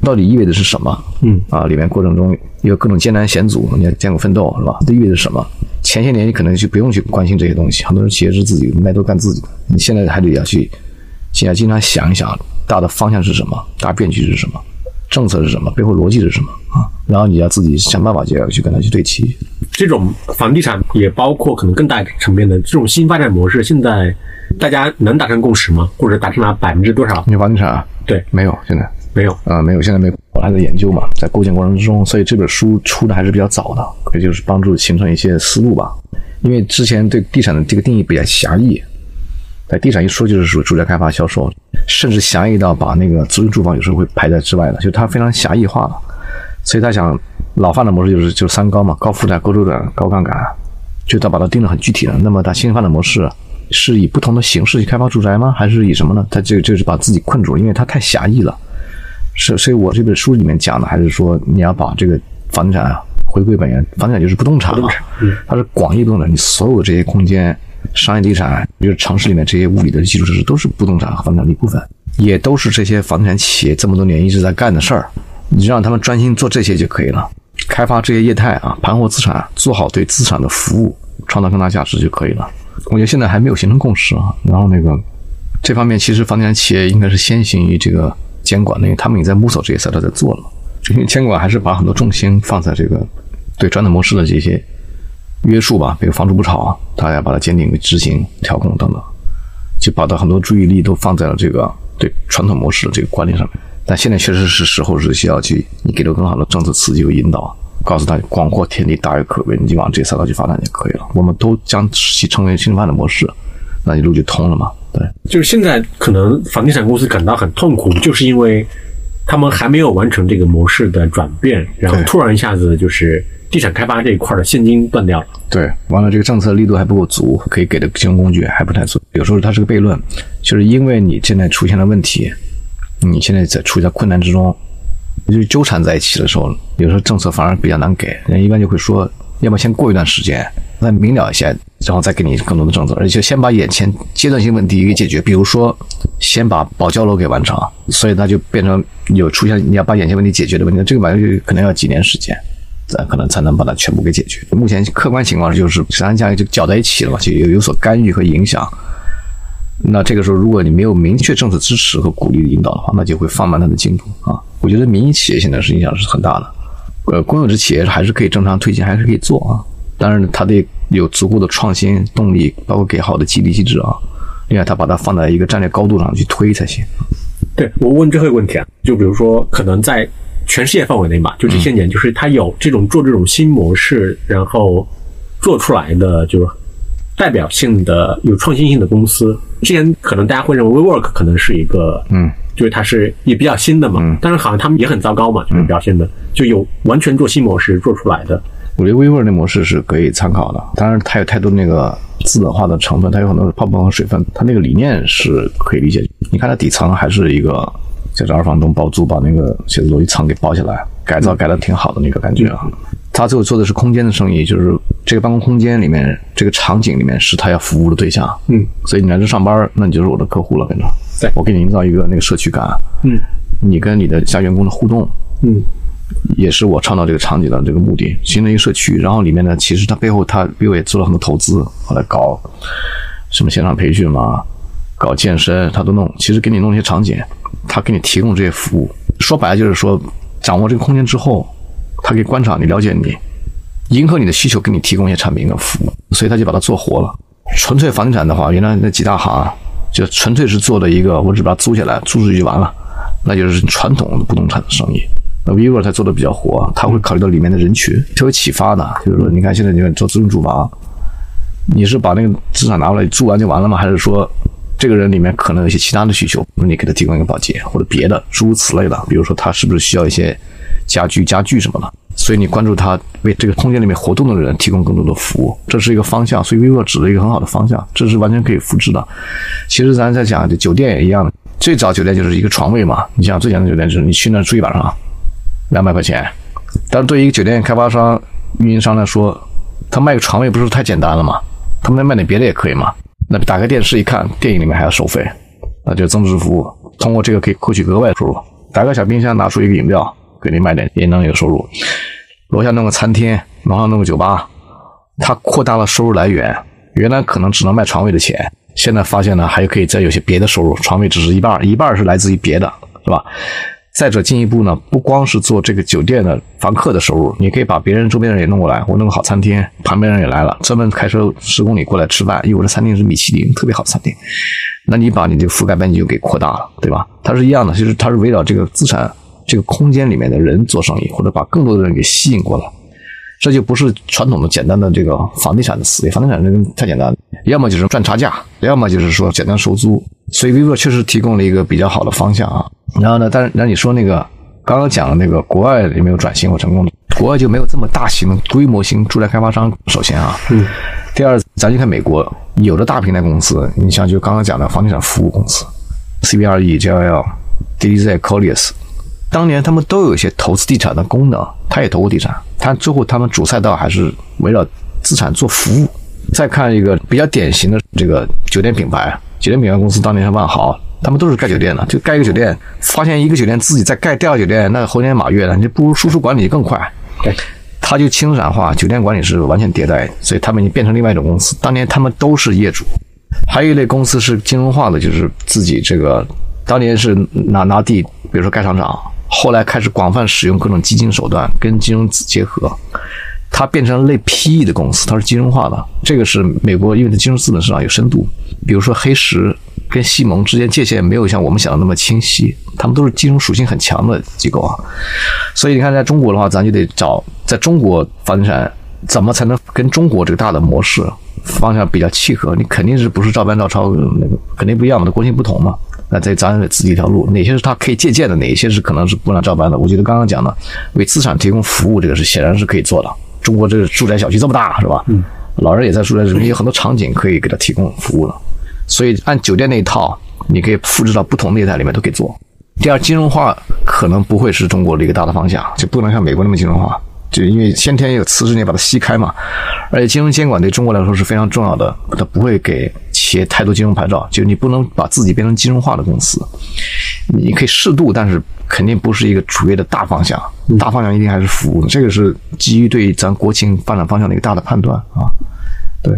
到底意味着是什么？嗯啊，里面过程中有各种艰难险阻，你要艰苦奋斗是吧？这意味着什么？前些年你可能就不用去关心这些东西，很多人企业是自己卖都干自己的，你现在还得要去，现在经常想一想大的方向是什么，大变局是什么，政策是什么，背后逻辑是什么啊？然后你要自己想办法就要去跟它去对齐。这种房地产也包括可能更大层面的这种新发展模式，现在大家能达成共识吗？或者达成了百分之多少？你房地产啊对，没有现在。没有。啊、没有，现在没有，我还在研究嘛，在构建过程之中，所以这本书出的还是比较早的，也就是帮助形成一些思路吧。因为之前对地产的这个定义比较狭义，在地产一说就是属于住宅开发销售，甚至狭义到把那个租赁住房有时候会排在之外的，就是它非常狭义化了。所以他想老范的模式就是就是三高嘛，高负债、高周转、高杠杆，就他把它定的很具体了。那么他新发展模式是以不同的形式去开发住宅吗？还是以什么呢？他这个就是把自己困住了，因为它太狭义了。是，所以我这本书里面讲的还是说，你要把这个房地产啊回归本源，房地产就是不动产嘛，它是广义不动产，你所有这些空间、商业地产，就是城市里面这些物理的基础设施，都是不动产和房地产的一部分，也都是这些房地产企业这么多年一直在干的事儿，你就让他们专心做这些就可以了，开发这些业态啊，盘活资产，做好对资产的服务，创造更大价值就可以了。我觉得现在还没有形成共识啊，然后那个这方面其实房地产企业应该是先行于这个监管的，因为他们也在摸索这些赛道在做了。因为监管还是把很多重心放在这个对传统模式的这些约束吧，比如房住不炒啊，他要把它坚定执行、调控等等，就把它很多注意力都放在了这个对传统模式的这个管理上面。但现在确实是时候是需要去你给了更好的政策刺激和引导，告诉他广阔天地大有可为，你就往这个赛道去发展就可以了。我们都将其称为新发展模式，那一路就通了嘛。对，就是现在可能房地产公司感到很痛苦，就是因为他们还没有完成这个模式的转变，然后突然一下子就是地产开发这一块的现金断掉了。对，完了这个政策力度还不够足，可以给的金融工具还不太足。有时候它是个悖论，就是因为你现在出现了问题，你现在在处在困难之中，就纠缠在一起的时候，有时候政策反而比较难给，人一般就会说，要么先过一段时间，再明了一些，然后再给你更多的政策，而且先把眼前阶段性问题给解决，比如说先把保交楼给完成，所以它就变成有出现你要把眼前问题解决的问题，这个玩意儿可能要几年时间。咱可能才能把它全部给解决。目前客观情况就是，三家就搅在一起了嘛，就有有所干预和影响。那这个时候，如果你没有明确政策支持和鼓励的引导的话，那就会放慢它的进度啊。我觉得民营企业现在是影响是很大的，呃，公有制企业还是可以正常推进，还是可以做啊。当然，它得有足够的创新动力，包括给好的激励机制啊。另外，它把它放在一个战略高度上去推才行。对我问最后一个问题啊，就比如说可能在全世界范围内嘛，就这些年，就是它有这种做这种新模式，然后做出来的就是代表性的、有创新性的公司。之前可能大家会认为 WeWork 可能是一个，嗯，就是它是也比较新的嘛，但是好像他们也很糟糕嘛，就是表现的就有完全做新模式做出来的。我觉得 WeWork 那模式是可以参考的，当然它有太多那个资本化的成分，它有很多泡沫和水分，它那个理念是可以理解。你看它底层还是一个就是二房东包租，把那个写字楼一层给包下来，改造改的挺好的那个感觉啊。他最后做的是空间的生意，就是这个办公空间里面这个场景里面是他要服务的对象，嗯，所以你来这上班，那你就是我的客户了，跟着，对。我给你营造一个那个社区感，嗯。你跟你的下员工的互动，嗯。也是我创造这个场景的这个目的，形成一个社区。然后里面呢，其实它背后它比我也做了很多投资，后来搞什么线上培训嘛，搞健身，他都弄。其实给你弄一些场景，他给你提供这些服务。说白了就是说，掌握这个空间之后，他可以观察你、了解你，迎合你的需求，给你提供一些产品跟服务。所以他就把它做活了。纯粹房地产的话，原来那几大行就纯粹是做的一个，我只把它租下来，租出去就完了，那就是传统的不动产的生意。那 vivo 它做的比较活，他会考虑到里面的人群，是有启发的。就是说，你看现在你看做自用住房，你是把那个资产拿过来住完就完了吗？还是说这个人里面可能有一些其他的需求，比如你给他提供一个保洁或者别的诸如此类的，比如说他是不是需要一些家居、家具什么的？所以你关注他为这个空间里面活动的人提供更多的服务，这是一个方向。所以 vivo 指了一个很好的方向，这是完全可以复制的。其实咱在讲酒店也一样的，最早酒店就是一个床位嘛。你想最简单的酒店就是你去那住一晚上，两百块钱。但是对于一个酒店开发商、运营商来说，他卖个床位不是太简单了吗？他们卖点别的也可以嘛。那打开电视一看，电影里面还要收费，那就增值服务。通过这个可以获取额外收入。打开小冰箱，拿出一个饮料，给你卖点也能有收入。楼下弄个餐厅，楼上弄个酒吧，它扩大了收入来源。原来可能只能卖床位的钱，现在发现呢，还可以再有些别的收入。床位只是一半，一半是来自于别的，是吧？再者进一步呢，不光是做这个酒店的房客的收入，你可以把别人周边人也弄过来，我弄个好餐厅，旁边人也来了，专门开车十公里过来吃饭，因为我的餐厅是米其林特别好的餐厅，那你把你这个覆盖面积就给扩大了，对吧？它是一样的，就是它是围绕这个资产这个空间里面的人做生意，或者把更多的人给吸引过来。这就不是传统的简单的这个房地产的思维，房地产这个太简单了，要么就是赚差价，要么就是说简单收租。所以 vivo 确实提供了一个比较好的方向啊。然后呢，但是那你说那个刚刚讲的那个国外有没有转型或成功的？国外就没有这么大型的规模型住宅开发商。首先啊，嗯，第二，咱就看美国有的大平台公司，你像就刚刚讲的房地产服务公司，CBRE、JLL、DZ、Colliers，当年他们都有一些投资地产的功能，他也投过地产，但最后他们主赛道还是围绕资产做服务。再看一个比较典型的这个酒店品牌，酒店品牌公司当年是万豪，他们都是盖酒店的，就盖一个酒店，发现一个酒店自己再盖第二个酒店，那猴年马月的，你不如输出管理更快。对，他就轻资产化，酒店管理是完全迭代，所以他们已经变成另外一种公司。当年他们都是业主，还有一类公司是金融化的，就是自己这个当年是拿拿地，比如说盖商场，后来开始广泛使用各种基金手段跟金融结合，它变成类 PE 的公司，它是金融化的。这个是美国，因为它金融资本市场有深度，比如说黑石跟西蒙之间界限没有像我们想的那么清晰，他们都是金融属性很强的机构啊。所以你看，在中国的话，咱就得找在中国房地产怎么才能跟中国这个大的模式方向比较契合，你肯定是不是照搬照抄那个肯定不一样嘛，的国情不同嘛。那这咱得自己一条路，哪些是他可以借鉴的，哪些是可能是不能照搬的？我觉得刚刚讲的为资产提供服务，这个是显然是可以做的。中国这个住宅小区这么大，是吧？嗯，老人也在住宅里面，有很多场景可以给他提供服务了。所以按酒店那一套，你可以复制到不同业态里面都可以做。第二，金融化可能不会是中国的一个大的方向，就不能像美国那么金融化。就因为先天有磁石，你把它吸开嘛，而且金融监管对中国来说是非常重要的，它不会给企业太多金融牌照，就你不能把自己变成金融化的公司，你可以适度，但是肯定不是一个主业的大方向，大方向一定还是服务，这个是基于对咱国情发展方向的一个大的判断啊，对。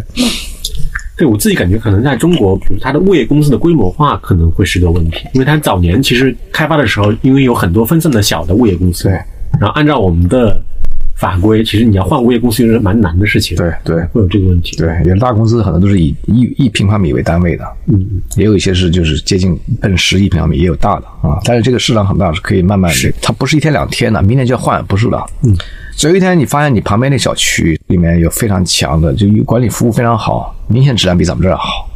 对我自己感觉，可能在中国，比如它的物业公司的规模化可能会是个问题，因为它早年其实开发的时候，因为有很多分散的小的物业公司，对，然后按照我们的。法规其实你要换物业公司是蛮难的事情，对对，会有这个问题。对，有的大公司很多都是以一一平方米为单位的，嗯，也有一些是就是接近奔十亿平方米，也有大的啊。但是这个市场很大，是可以慢慢的，它不是一天两天的，明天就要换，不是的。嗯，有一天你发现你旁边那小区里面有非常强的，就管理服务非常好，明显质量比咱们这儿好。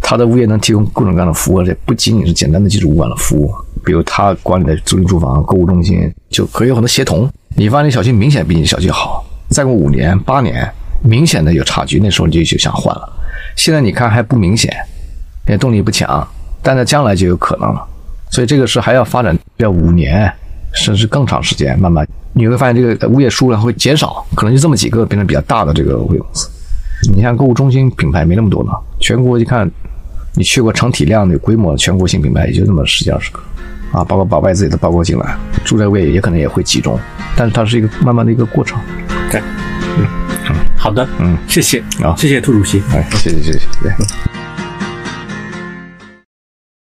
他的物业能提供各种各样的服务，而且不仅仅是简单的基础物管的服务，比如他管理的租赁住房、购物中心，就可以有很多协同。你发现小区明显比你小区好，再过五年八年，明显的有差距，那时候你就就想换了。现在你看还不明显，也动力不强，但在将来就有可能了。所以这个是还要发展要五年，甚至更长时间，慢慢你会发现这个物业数量会减少，可能就这么几个变成比较大的这个物业公司。你像购物中心品牌没那么多呢，全国一看，你去过成体量的规模的全国性品牌也就那么十几二十个。啊，包括把外资也都包括进来，住宅物业也可能也会集中，但是它是一个慢慢的一个过程。对，嗯，好的，嗯，谢谢，啊，谢谢兔主席，哎，谢谢谢谢，对。